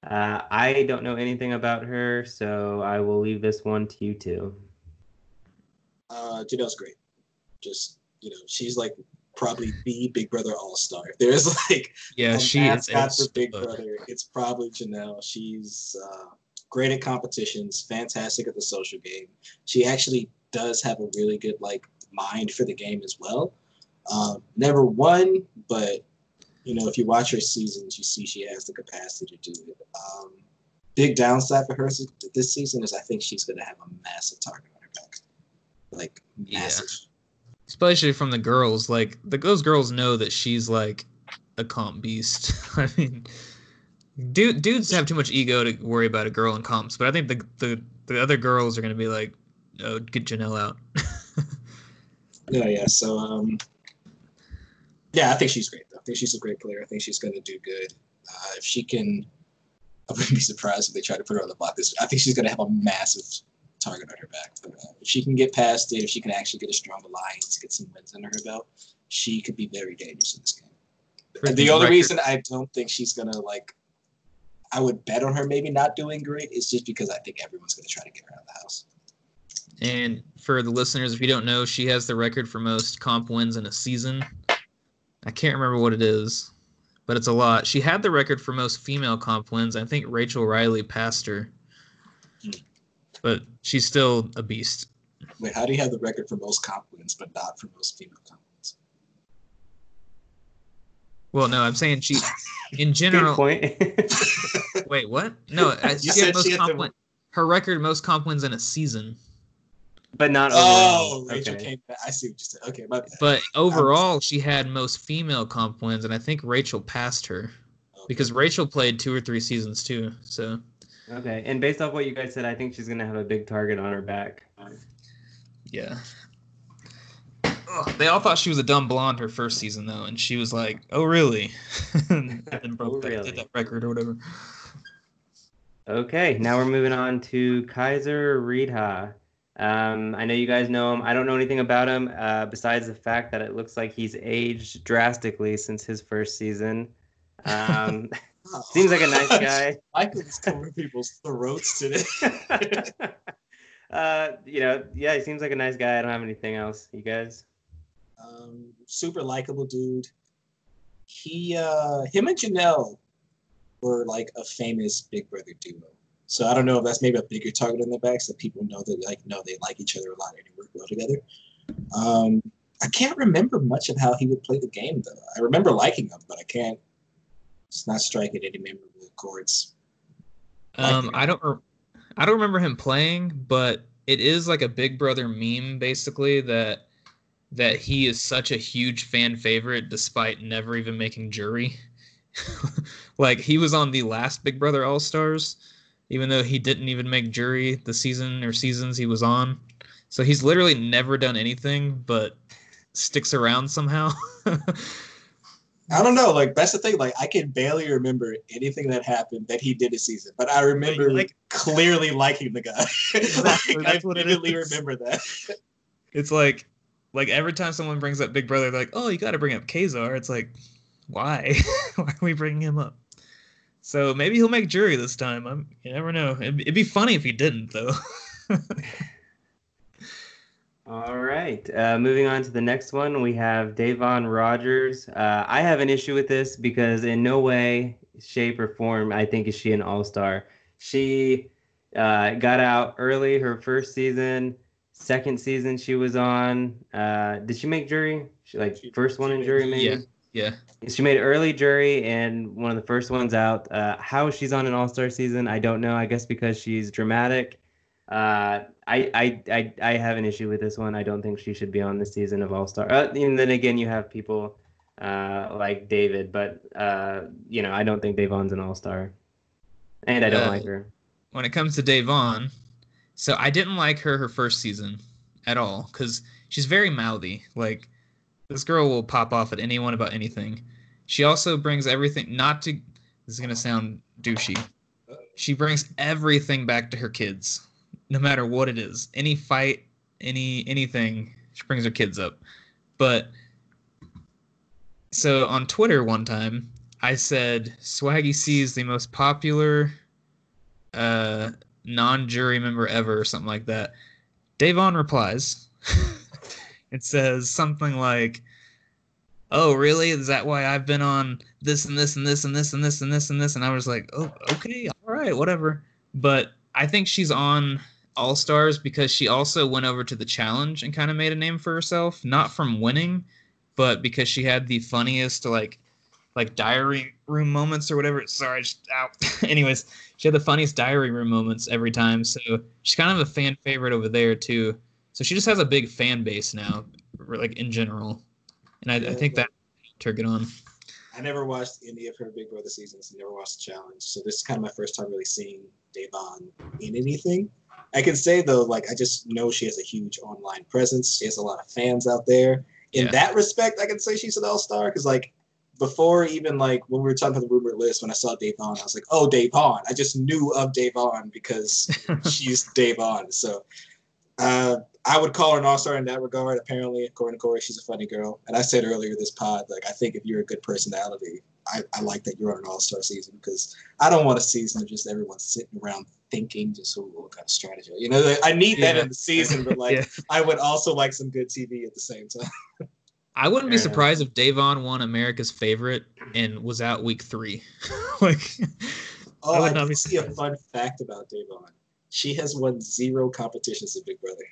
Uh, I don't know anything about her, so I will leave this one to you two. Uh, Janelle's great. Just you know, she's like probably the Big Brother All Star. There's *laughs* like Yeah, a she is. mascot for Big stud. Brother. It's probably Janelle. She's uh, great at competitions, fantastic at the social game. She actually does have a really good like mind for the game as well. Um, never won, but you know if you watch her seasons, you see she has the capacity to do it. Um, big downside for her this season is I think she's going to have a massive target on her back, like Yeah. especially from the girls. Like the those girls know that she's like a comp beast. *laughs* I mean, dude, dudes have too much ego to worry about a girl in comps, but I think the the, the other girls are gonna be like, oh, get Janelle out. Yeah, *laughs* yeah. So, um, yeah, I think she's great. Though. I think she's a great player. I think she's going to do good. Uh, if she can, I wouldn't be surprised if they try to put her on the block. This, I think she's going to have a massive target on her back. But, uh, if she can get past it, if she can actually get a strong alliance, get some wins under her belt, she could be very dangerous in this game. For the the only record- reason I don't think she's gonna like, I would bet on her maybe not doing great is just because I think everyone's gonna try to get her out of the house. And for the listeners, if you don't know, she has the record for most comp wins in a season. I can't remember what it is, but it's a lot. She had the record for most female comp wins. I think Rachel Reilly passed her. But she's still a beast. Wait, how do you have the record for most comp wins but not for most female comp wins? Well, no, I'm saying she, in Good general. point. Wait, what? No, *laughs* I- You she said had most she had comp the- win- Her record most comp wins in a season. But not Oh, overall. Rachel okay. came back. I see what you said. Okay, my bad. But overall, she had most female comp wins, and I think Rachel passed her Okay. because Rachel played two or three seasons too. So Okay, and based off what you guys said, I think she's gonna have a big target on her back. yeah. Ugh, they all thought she was a dumb blonde her first season though, and she was like, "Oh really?" *laughs* and then broke Oh, that, really? did that record or whatever. Okay, now we're moving on to Kaysar Ridha. Um, I know you guys know him. I don't know anything about him uh, besides the fact that it looks like he's aged drastically since his first season. Um, Oh. *laughs* *laughs* seems like a nice guy. Michael is covering people's throats today. *laughs* uh, you know, yeah, he seems like a nice guy. I don't have anything else. You guys? um, super likable dude. He, uh, him and Janelle were like a famous Big Brother duo. So I don't know if that's maybe a bigger target on their backs that people know that like know they like each other a lot and they work well together. Um, I can't remember much of how he would play the game though. I remember liking him, but I can't. It's not striking any memorable chords. Um. I don't, re- I don't remember him playing, but it is like a Big Brother meme basically that that he is such a huge fan favorite despite never even making jury. *laughs* like he was on the last Big Brother All Stars, even though he didn't even make jury the season or seasons he was on. So he's literally never done anything but sticks around somehow. *laughs* I don't know. Like that's the thing. Like I can barely remember anything that happened that he did this season, but I remember like- clearly liking the guy. *laughs* Exactly, *laughs* like, that's I what vividly is. remember that. it's like like every time someone brings up Big Brother, they're like, oh, you got to bring up Kaysar. It's like, why? why are we bringing him up? So maybe he'll make jury this time. I'm, you never know. It'd, it'd be funny if he didn't, though. *laughs* All right. Uh, moving on to the next one, we have Da'Vonne Rogers. Uh, I have an issue with this because in no way, shape, or form, I think is she an all star. She uh, got out early her first season. Second season she was on. Uh, did she make jury? She like She- first one she in made jury jury. maybe. yeah. She made early jury and one of the first ones out. Uh, how she's on an all star season, I don't know. I guess because she's dramatic. Uh, I, I I I have an issue with this one. I don't think she should be on the season of All Star. Uh, and then again, you have people uh, like David, but uh, you know I don't think Da'Vonne's an All Star, and I don't Uh, like her. When it comes to Da'Vonne, so I didn't like her her first season at all because she's very mouthy. Like this girl will pop off at anyone about anything. She also brings everything. Not to this is gonna sound douchey. She brings everything back to her kids, no matter what it is. Any fight, any anything, she brings her kids up. But so on Twitter one time, I said Swaggy C is the most popular uh, non-jury member ever, or something like that. Da'Vonne replies. *laughs* it says something like, "Oh, really? Is that why I've been on this and this and this and this and this and this and this?" And I was like, "Oh, okay, all right, whatever." But I think she's on All Stars because she also went over to the challenge and kind of made a name for herself, not from winning, but because she had the funniest like like diary room moments or whatever. Sorry, just out. *laughs* Anyways, she had the funniest diary room moments every time. So she's kind of a fan favorite over there too. So she just has a big fan base now, like in general, and I, I think that helped her get on. I never watched any of her Big Brother seasons. Never watched the challenge. So this is kind of my first time really seeing Da'Vonne in anything. I can say though, like I just know she has a huge online presence. She has a lot of fans out there. In Yeah. that respect, I can say she's an all star because like before even like when we were talking about the rumor list, when I saw Da'Vonne, I was like, oh Da'Vonne. I just knew of Da'Vonne because *laughs* she's Da'Vonne. So uh, I would call her an all star in that regard. Apparently, according to Corey, she's a funny girl. And I said earlier this pod, like I think if you're a good personality, I, I like that you're on an all star season because I don't want a season of just everyone sitting around thinking just oh, what kind of strategy. You know, like, I need that Yeah. in the season, but like *laughs* Yeah. I would also like some good TV at the same time. I wouldn't be surprised if Da'Vonne won America's favorite and was out week three. *laughs* like, Oh, I I, not did be see a fun fact about Da'Vonne. She has won zero competitions in Big Brother.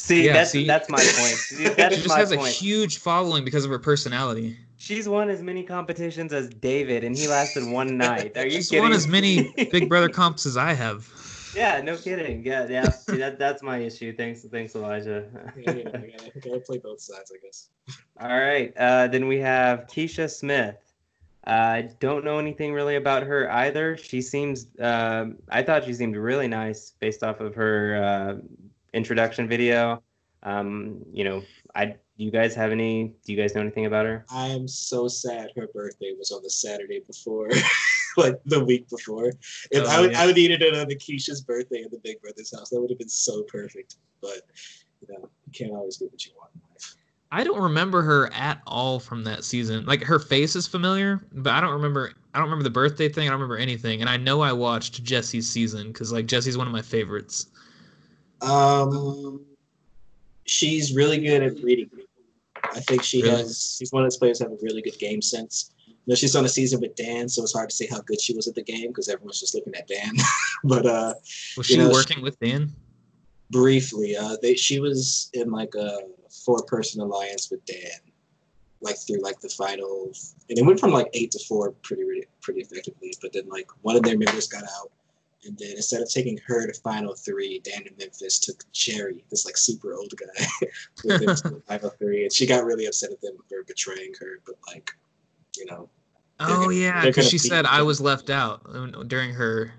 See, Yeah, that's see? that's my point. *laughs* See, she just my has point. a huge following because of her personality. She's won as many competitions as David, and he lasted one night. Are you She's kidding? won as many Big Brother *laughs* comps as I have. yeah, no kidding. Yeah, yeah. See, that that's my issue. Thanks, thanks, Elijah. Yeah, yeah, I gotta, I gotta play both sides, I guess. All right. Uh, then we have Keesha Smith. I don't know anything really about her either. She seems. Um, I thought she seemed really nice based off of her uh, introduction video. Um, you know, I. Do you guys have any? Do you guys know anything about her? I am so sad her birthday was on the Saturday before, *laughs* like the week before. If Oh, I would, yeah. I would needed it on the Keesha's birthday at the Big Brother's house. That would have been so perfect. But you know, you can't always get what you want in life. I don't remember her at all from that season. Like her face is familiar, but I don't remember. I don't remember the birthday thing. I don't remember anything. And I know I watched Jesse's season because like Jesse's one of my favorites. Um, she's really good at reading people. I think she Really? has. She's one of those players that have a really good game sense. You know, she's on a season with Dan, so it's hard to say how good she was at the game because everyone's just looking at Dan. *laughs* but uh, Was she know, working with Dan? briefly, uh, they she was in like a four-person alliance with Dan, like through like the final, and it went from like eight to four pretty re- pretty effectively. But then like one of their members got out, and then instead of taking her to final three, Dan and Memphis took Jerry, this like super old guy, *laughs* with them to *laughs* final three, and she got really upset at them for betraying her. But like, you know, Oh gonna- yeah, because she said each I was left out uh, during her.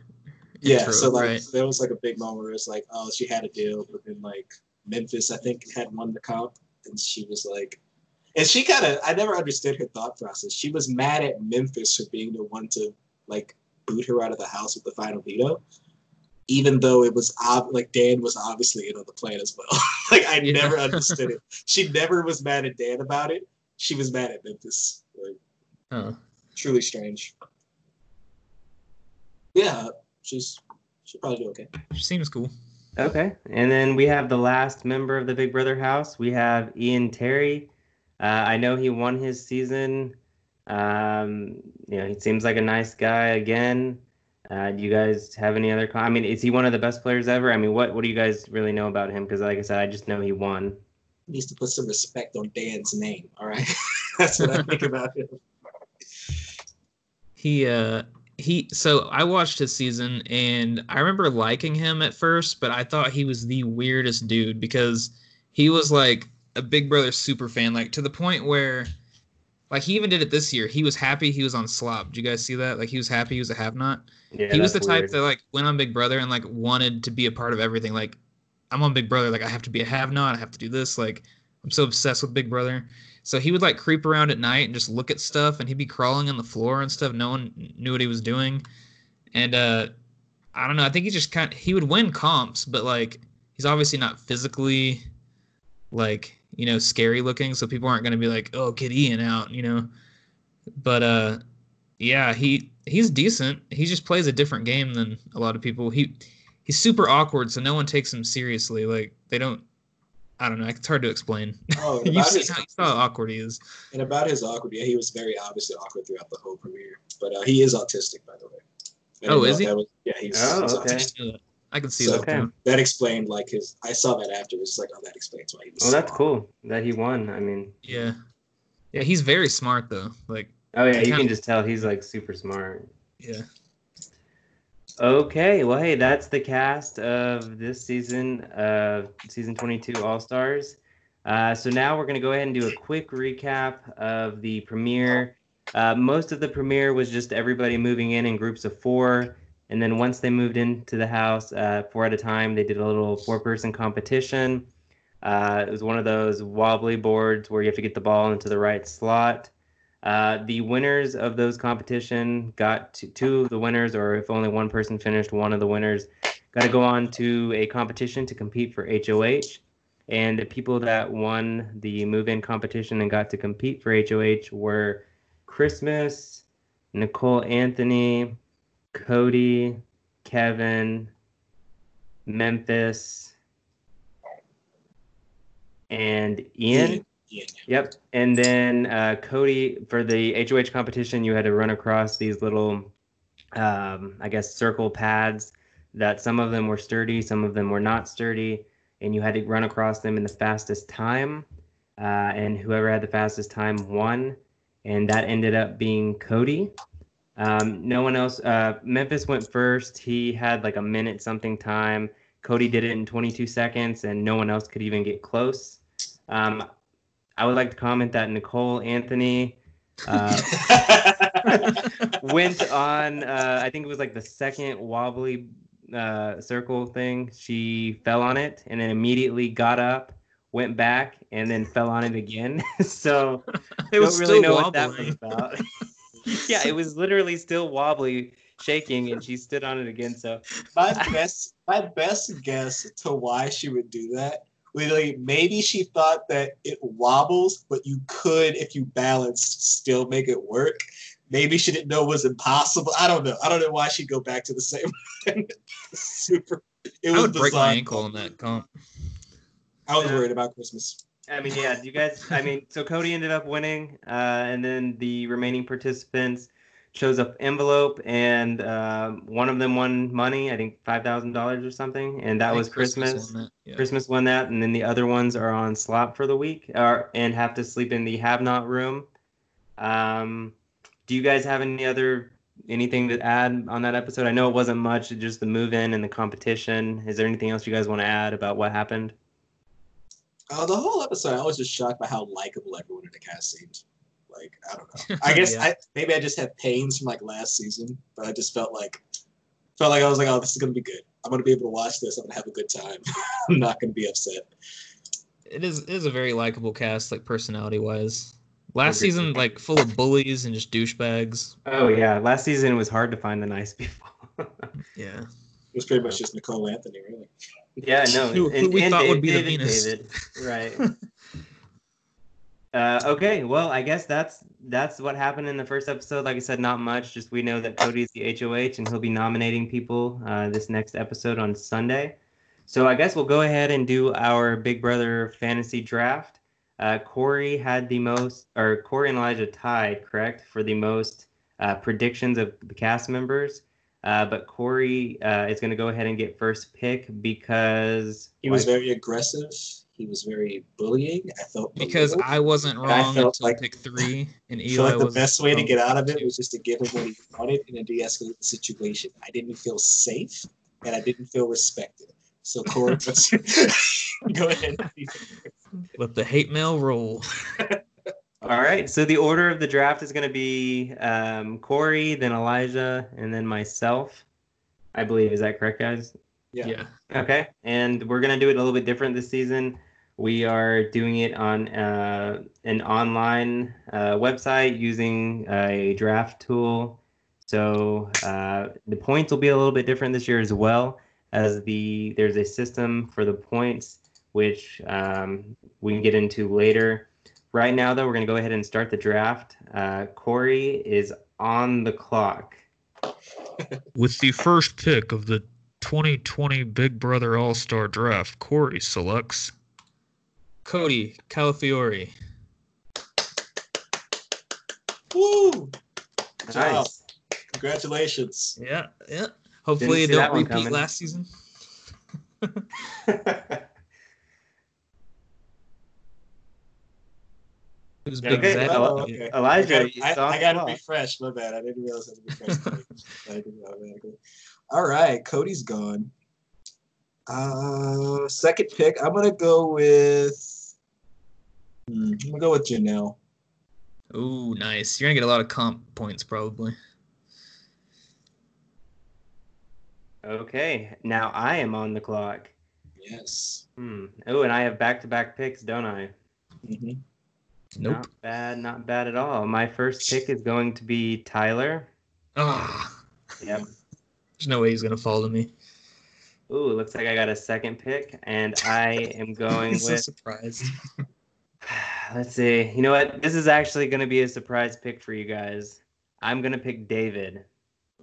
yeah. intro, so like right? there was like a big moment where it's like, oh, she had a deal, but then like Memphis, I think, had won the comp, and she was like, and she kind of, I never understood her thought process. She was mad at Memphis for being the one to like boot her out of the house with the final veto, even though it was ob- like Dan was obviously in on the plan as well. *laughs* like I Yeah. never understood it. *laughs* She never was mad at Dan about it. She was mad at Memphis. Like Oh. truly strange. Yeah, she's she'll probably do okay. She seems cool. Okay. And then we have the last member of the Big Brother house. We have Ian Terry. Uh, I know he won his season. Um, you know, he seems like a nice guy again. Uh, do you guys have any other? I mean, is he one of the best players ever? I mean, what what do you guys really know about him? Because, like I said, I just know he won. needs to put some respect on Dan's name. All right, *laughs* that's what I think about him. He uh he so I watched his season and I remember liking him at first, but I thought he was the weirdest dude because he was like a Big Brother super fan, like to the point where like he even did it this year. He was happy he was on slop. Did you guys see that? Like he was happy he was a have not. Yeah, he was the type weird. that like went on Big Brother and like wanted to be a part of everything. Like I'm on Big Brother, like I have to be a have not, I have to do this. Like I'm so obsessed with Big Brother. So he would like creep around at night and just look at stuff and he'd be crawling on the floor and stuff. No one knew what he was doing. And uh I don't know, I think he just kind he would win comps, but like he's obviously not physically like, you know, scary looking, so people aren't gonna be like, Oh, get Ian out, you know. But uh yeah, he he's decent. He just plays a different game than a lot of people. He he's super awkward, so no one takes him seriously. Like they don't. I don't know. It's hard to explain. Oh, *laughs* You've about, seen his, how, you saw how awkward he is. and about his awkward, yeah, he was very obviously awkward throughout the whole premiere. But uh, he is autistic, by the way. I Oh, is he? That was, yeah, he's, Oh, he's okay. Autistic. Just knew that. I can see So- that. Okay. That explained like his. I saw that afterwards. It's like, oh, that explains why he was. Well, so that's cool that he won. I mean, Yeah, yeah. He's very smart though. Like oh yeah, you Kinda- can just tell he's like super smart. yeah. Okay, well, hey, that's the cast of this season of season 22 All Stars. Uh, so now we're going to go ahead and do a quick recap of the premiere. Uh, most of the premiere was just everybody moving in in groups of four And then once they moved into the house, uh, four at a time, they did a little four-person competition. Uh, it was one of those wobbly boards where you have to get the ball into the right slot. Uh, the winners of those competition got to, two of the winners, or if only one person finished, one of the winners got to go on to a competition to compete for HOH. And the people that won the move-in competition and got to compete for HOH were Christmas, Nicole Anthony, Cody, Kevin, Memphis, and Ian. Yeah. Yep. And then uh, Cody, for the HOH competition, you had to run across these little, um, I guess, circle pads that some of them were sturdy, some of them were not sturdy, and you had to run across them in the fastest time. Uh, and whoever had the fastest time won. And that ended up being Cody. Um, no one else. Uh, Memphis went first. He had like a minute something time. Cody did it in 22 seconds, and no one else could even get close. Um, I would like to comment that Nicole Anthony uh, *laughs* went on. Uh, I think it was like the second wobbly uh, circle thing. She fell on it and then immediately got up, went back, and then fell on it again. *laughs* so It was don't really know what that was about. *laughs* *laughs* yeah, it was literally still wobbly, shaking, and she stood on it again. So my *laughs* best my best guess to why she would do that Literally, maybe she thought that it wobbles, but you could, if you balanced, still make it work. Maybe she didn't know it was impossible. I don't know. I don't know why she'd go back to the same. *laughs* Super. It I was would break my ankle on that comp. I was Yeah. worried about Christmas. I mean, yeah, you guys. I mean, so Cody ended up winning, uh, and then the remaining participants chose an envelope, and um, one of them won money. I think five thousand dollars or something, and that was Christmas. won that, yeah. Christmas won that, and then the other ones are on slop for the week, or and have to sleep in the have not room. Um, do you guys have any other anything to add on that episode? I know it wasn't much, just the move in and the competition. Is there anything else you guys want to add about what happened? Uh, the whole episode, I was just shocked by how likable everyone in the cast seemed. Like, I don't know. *laughs* I guess Yeah. I maybe I just had pains from like last season, but I just felt like felt like I was like, oh, this is gonna be good. I'm gonna be able to watch this. I'm gonna have a good time. *laughs* I'm not gonna be upset. It is it is a very likable cast, like personality wise. Last season, like full of bullies and just douchebags. Oh yeah, last season it was hard to find the nice people. *laughs* Yeah. It was pretty much just Nicole Anthony, really. Yeah, no, Who- who we thought would be the David, Venus. David, right? *laughs* uh, okay, well, I guess that's that's what happened in the first episode. Like I said, not much. Just we know that Cody's the HOH, and he'll be nominating people uh, this next episode on Sunday. So I guess we'll go ahead and do our Big Brother fantasy draft. Uh, Corey had the most, or Corey and Elijah tied, correct, for the most uh, predictions of the cast members. Uh, but Corey uh, is going to go ahead and get first pick because He was why- very aggressive. He was very bullying. I felt Because belittled. I wasn't And I wrong felt until like- pick three, *laughs* and I Eli feel like the was best way to get out of it was just to give him what he wanted and then de-escalate the situation. I didn't feel safe and I didn't feel respected. So Corey, *laughs* *laughs* go ahead. Let the hate mail roll. All right. So the order of the draft is going to be um, Corey, then Elijah, and then myself. I believe. Is that correct, guys? Yeah. Yeah. Okay. And we're going to do it a little bit different this season. We are doing it on uh, an online uh, website using a draft tool. So uh, the points will be a little bit different this year as well, as the there's a system for the points, which um, we can get into later. Right now, though, we're going to go ahead and start the draft. Uh, Corey is on the clock. With the first pick of the 2020 Big Brother All Star Draft, Corey selects Cody Calafiore. Woo! Good job. Nice. Congratulations. Yeah, yeah. Hopefully, see it that don't repeat coming. last season. *laughs* *laughs* It was big Okay, Zach. Oh, okay. Elijah, I you got, saw I, I got to the refresh. My bad. I didn't realize I had to refresh. I automatically. All right, Cody's gone. Uh, second pick. I'm gonna go with. Hmm, I'm gonna go with Janelle. Ooh, nice. You're gonna get a lot of comp points probably. Okay, now I am on the clock. Yes. Hmm. Oh, and I have back-to-back picks, don't I? hmm Nope. Not bad, not bad at all. My first pick is going to be Tyler. Ah, Yep. there's no way he's gonna fall to me. Ooh, it looks like I got a second pick, and I am *laughs* going I'm so with. surprised. *sighs* Let's see. You know what? This is actually going to be a surprise pick for you guys. I'm going to pick David.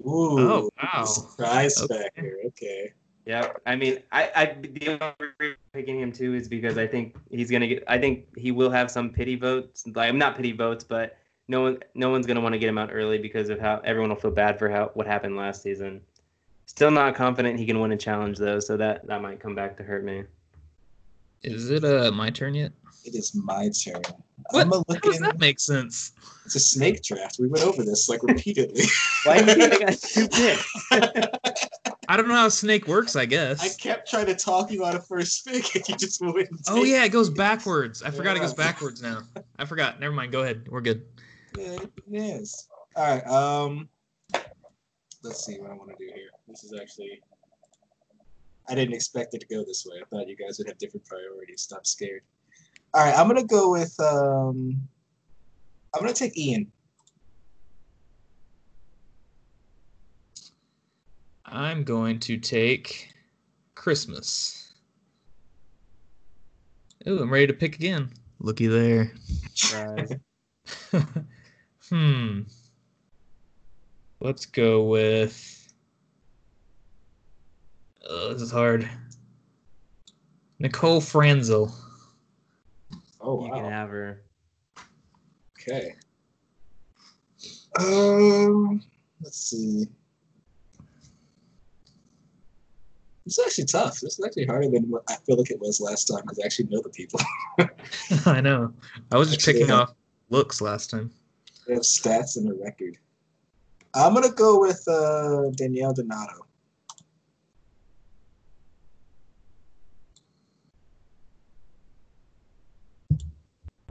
Ooh. Oh, wow. Surprise Okay. factor. Okay. Yep. I mean, I, I the only reason I'm picking him too is because I think he's gonna get. I think he will have some pity votes. Like, I'm not pity votes, but no one, no one's gonna want to get him out early because of how everyone will feel bad for how what happened last season. Still not confident he can win a challenge though, so that that might come back to hurt me. Is it uh my turn yet? It is my turn. What? I'm a How does looking. that make sense? It's a snake draft. We went over this like repeatedly. Why do you think I got two picks? *laughs* I don't know how Snake works. I guess. I kept trying to talk you out of first pick, and you just wouldn't. Oh yeah, it goes backwards. I forgot it goes backwards now. I forgot. Never mind. Go ahead. We're good. Yeah, it is. All right. Um, let's see what I want to do here. This is actually. I didn't expect it to go this way. I thought you guys would have different priorities. I'm scared. All right, I'm gonna go with. Um, I'm gonna take Ian. I'm going to take Christmas. Ooh, I'm ready to pick again. Looky there. Surprise. *laughs* hmm. Let's go with. Oh, this is hard. Nicole Franzel. Oh You can have her. Okay. Um, let's see. It's actually tough. This is actually harder than what I feel like it was last time. Because I actually know the people. *laughs* I know. I was just Actually, picking yeah. off looks last time. They have stats and a record. I'm gonna go with uh, Danielle Donato.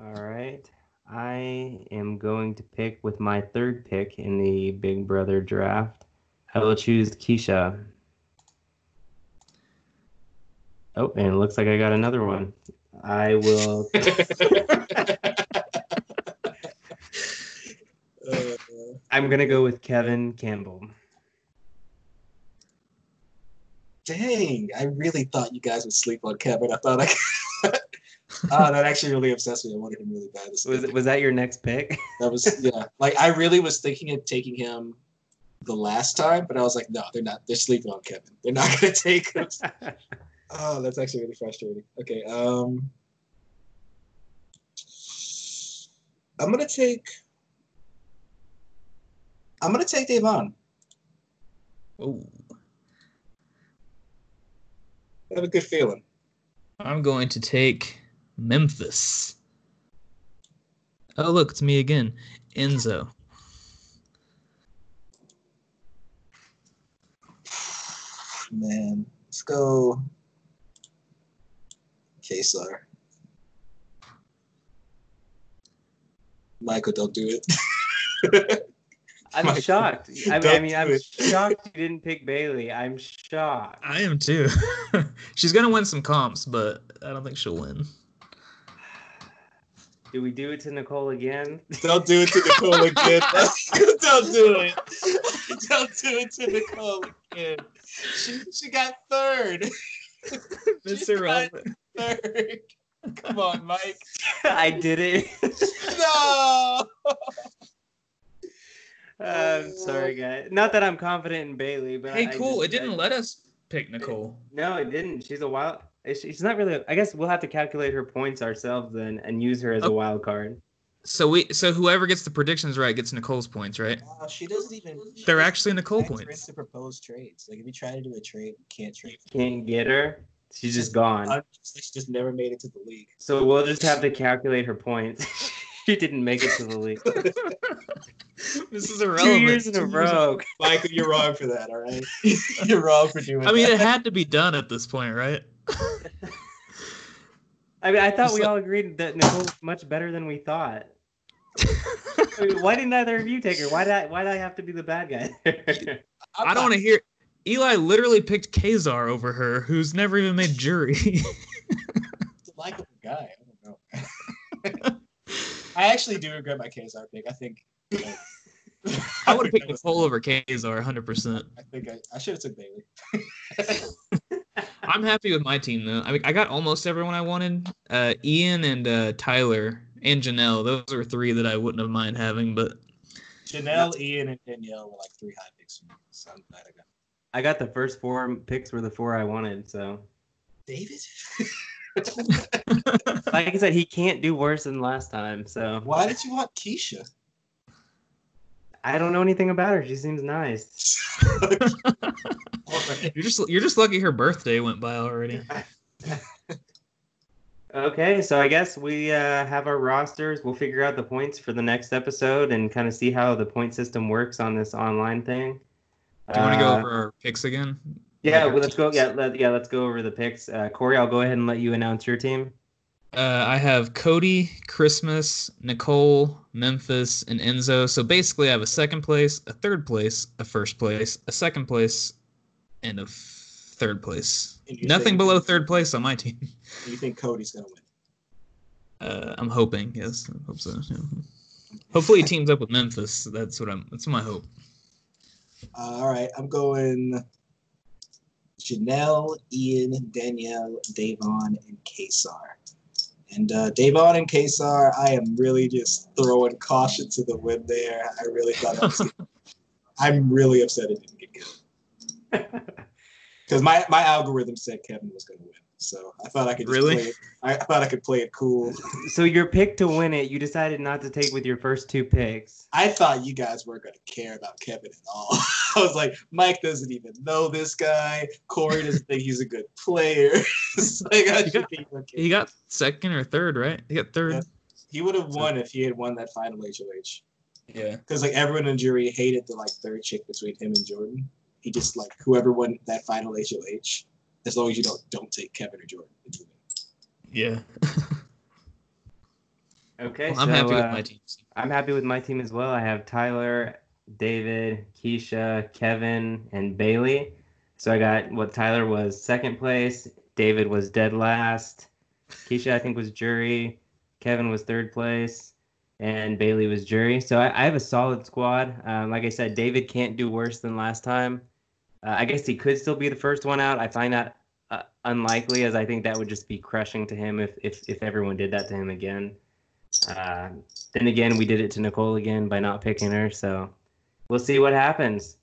All right. I am going to pick with my third pick in the Big Brother draft. I will choose Keesha. Oh, and it looks like I got another one. I will. Uh, *laughs* *laughs* I'm gonna go with Kevin Campbell. dang, I really thought you guys would sleep on Kevin. I thought I. *laughs* oh, that actually really obsessed me. I wanted him really bad. Was was that your next pick? That was yeah. Like I really was thinking of taking him the last time, but I was like, no, they're not. They're sleeping on Kevin. They're not gonna take him. Oh, that's actually really frustrating. Okay, um, I'm gonna take. I'm gonna take Da'Vonne. Oh, I have a good feeling. I'm going to take Memphis. Oh, look, it's me again. Enzo. Man, let's go. Kaysar. Michael, don't do it. *laughs* I'm Michael, shocked. I, I mean, I'm it. shocked you didn't pick Bayleigh. I'm shocked. I am too. *laughs* She's going to win some comps, but I don't think she'll win. *sighs* Do we do it to Nicole again? *laughs* Don't do it to Nicole again. Don't do it. Don't do it to Nicole again. She, she got third. Miss She's not Irrelevant. Third. Come on, Mike. *laughs* I did it. No. *laughs* I'm sorry, guys. Not that I'm confident in Bayleigh, but Hey, I cool. just- It didn't I- let us pick Nicole. No, it didn't. She's a wild. She's not really. I guess we'll have to calculate her points ourselves then and use her as a Oh. wild card. So we so whoever gets the predictions right gets Nicole's points, right? Uh, she doesn't even. They're actually Nicole points. into propose trades. Like if you try to do a trade, you can't trade. Can't get her. She's just gone. Uh, She just never made it to the league. So we'll just have to calculate her points. *laughs* she didn't make it to the league. *laughs* this is irrelevant. Two irrelevant. years in a row. *laughs* Michael, you're wrong for that. All right, you're wrong for doing. I mean, that. it had to be done at this point, right? I mean, I thought we So- all agreed that Nicole's much better than we thought. I mean, why didn't either of you take her? Why did I? Why did I have to be the bad guy? I don't want to hear. Eli literally picked Kaysar over her, who's never even made jury. *laughs* Likable guy. I don't know. *laughs* I actually do regret my Kaysar pick. I think. know, *laughs* I would have picked. Nicole over Kazar 100%. I think I, I should have took Bayleigh. I'm happy with my team though. I mean, I got almost everyone I wanted. Uh, Ian and uh, Tyler and Janelle. Those are three that I wouldn't have mind having, but Janelle, Ian, and Danielle were like three high picks for me. So I'm glad I got I got the first four picks were the four I wanted. So, David. *laughs* like I said, he can't do worse than last time. So Why did you want Keesha? I don't know anything about her. She seems nice. *laughs* you're just you're just lucky her birthday went by already. *laughs* Okay, so I guess we uh, have our rosters. We'll figure out the points for the next episode and kind of see how the point system works on this online thing. Do you want to go Uh, over our picks again? Yeah, Like well, let's go. Yeah, let, yeah, let's go over the picks. Uh, Corey, I'll go ahead and let you announce your team. Uh, I have Cody, Christmas, Nicole, Memphis, and Enzo. So basically, I have a second place, a third place, a first place, a second place, and a f- third place. And Nothing think- below third place on my team. *laughs* You think Cody's gonna win? Uh, I'm hoping. Yes, I hope so. yeah. Hopefully, he teams up with Memphis. That's what I'm. That's my hope. Uh, all right, I'm going Janelle, Ian, Danielle, Da'Vonne, and Kaysar. And uh, Da'Vonne and Kaysar, I am really just throwing caution to the wind there. I really thought I was. *laughs* I'm really upset it didn't get good because *laughs* my my algorithm said Kevin was going to win. So I thought I could just Really? play it. I, I thought I could play it cool. So your pick to win it, you decided not to take with your first two picks. I thought you guys weren't going to care about Kevin at all. *laughs* I was like, Mike doesn't even know this guy. Corey doesn't think he's a good player. *laughs* It's like, I You should got- okay. He got second or third, right? He got third. Yeah. He would have won if he had won that final HOH. Yeah. Because like everyone in the jury hated the like third chick between him and Jordan. He just like whoever won that final HOH, as long as you don't don't take Kevin or Jordan. Yeah. *laughs* Okay, Well, I'm so, happy with uh, my team. I'm happy with my team as well. I have Tyler, David, Keesha, Kevin, and Bayleigh. So I got what Tyler was second place, David was dead last, Keesha I think was jury, Kevin was third place, and Bayleigh was jury. So I, I have a solid squad. Um, like I said, David can't do worse than last time. Uh, I guess he could still be the first one out. I find that uh, unlikely, as I think that would just be crushing to him if if if everyone did that to him again. Uh, then again, we did it to Nicole again by not picking her. So we'll see what happens.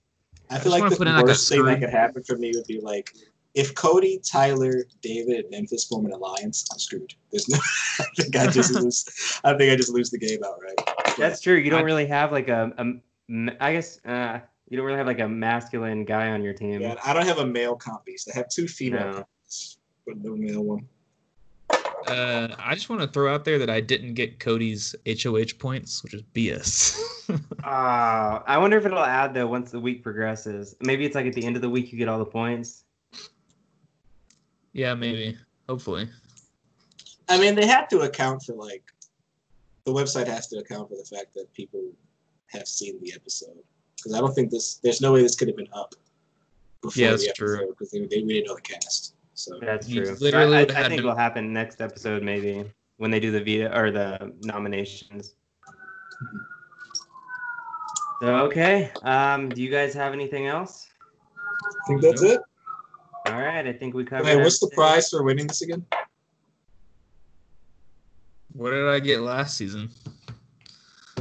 I I feel just like the put like, worst thing that could happen for me would be like if Cody, Tyler, David, and Memphis form an alliance, I'm screwed. There's no *laughs* I think I just *laughs* lose I think I just lose the game outright. That's true. You don't really have like a, a m- I guess uh, you don't really have like a masculine guy on your team. Yeah, I don't have a male comp beast. I have two female No. comps, but no male one. Uh, I just want to throw out there that I didn't get Cody's HOH points, which is BS. *laughs* Uh, I wonder if it'll add though once the week progresses. Maybe it's like at the end of the week you get all the points. yeah, maybe. Hopefully. I mean, they have to account for like the website has to account for the fact that people have seen the episode because I don't think this. There's no way this could have been up. Before Yeah, the that's true. Because they, they we didn't know the cast. So That's true. literally I, I, I think to- it'll happen next episode maybe when they do the veto or the nominations. So okay. Um, do you guys have anything else? I think that's it. All right, I think we covered. Hey, what's the everything. prize for winning this again? What did I get last season?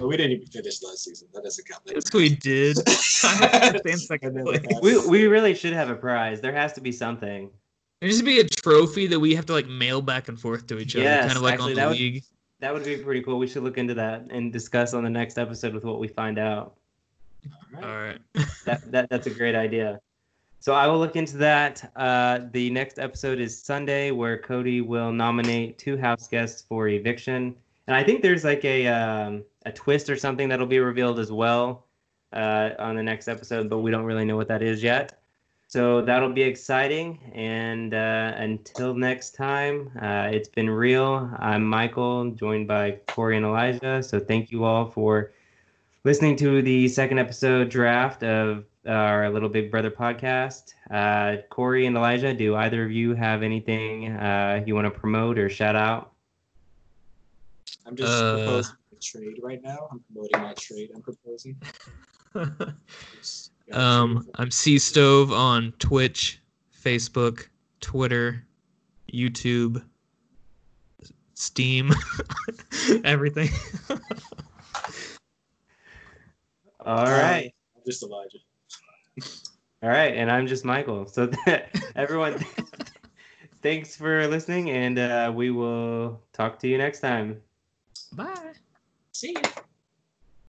Well, we didn't even finish last season. That doesn't count. Yes, we did. *laughs* I understand second never. We we really should have a prize. There has to be something. There needs to be a trophy that we have to like mail back and forth to each other, Yes, kind of like actually, on that the would- league. That would be pretty cool. We should look into that and discuss on the next episode with what we find out. All All right. right. *laughs* That, that that's a great idea. So I will look into that. Uh, the next episode is Sunday, where Cody will nominate two house guests for eviction, and I think there's like a um, a twist or something that'll be revealed as well uh, on the next episode, but we don't really know what that is yet. So that'll be exciting. And uh, until next time, uh, it's been real. I'm Michael, joined by Corey and Elijah. So thank you all for listening to the second episode draft of our Little Big Brother podcast. Uh, Corey and Elijah, do either of you have anything uh, you want to promote or shout out? I'm just Uh. proposing a trade right now. I'm promoting my trade. I'm proposing. *laughs* Just got a um. I'm C Stove on Twitch, Facebook, Twitter, YouTube, Steam, *laughs* everything. *laughs* All right. Um, I'm just Elijah. All right, And I'm just Michael. So, everyone, thanks for listening, and uh, we will talk to you next time. Bye. See you.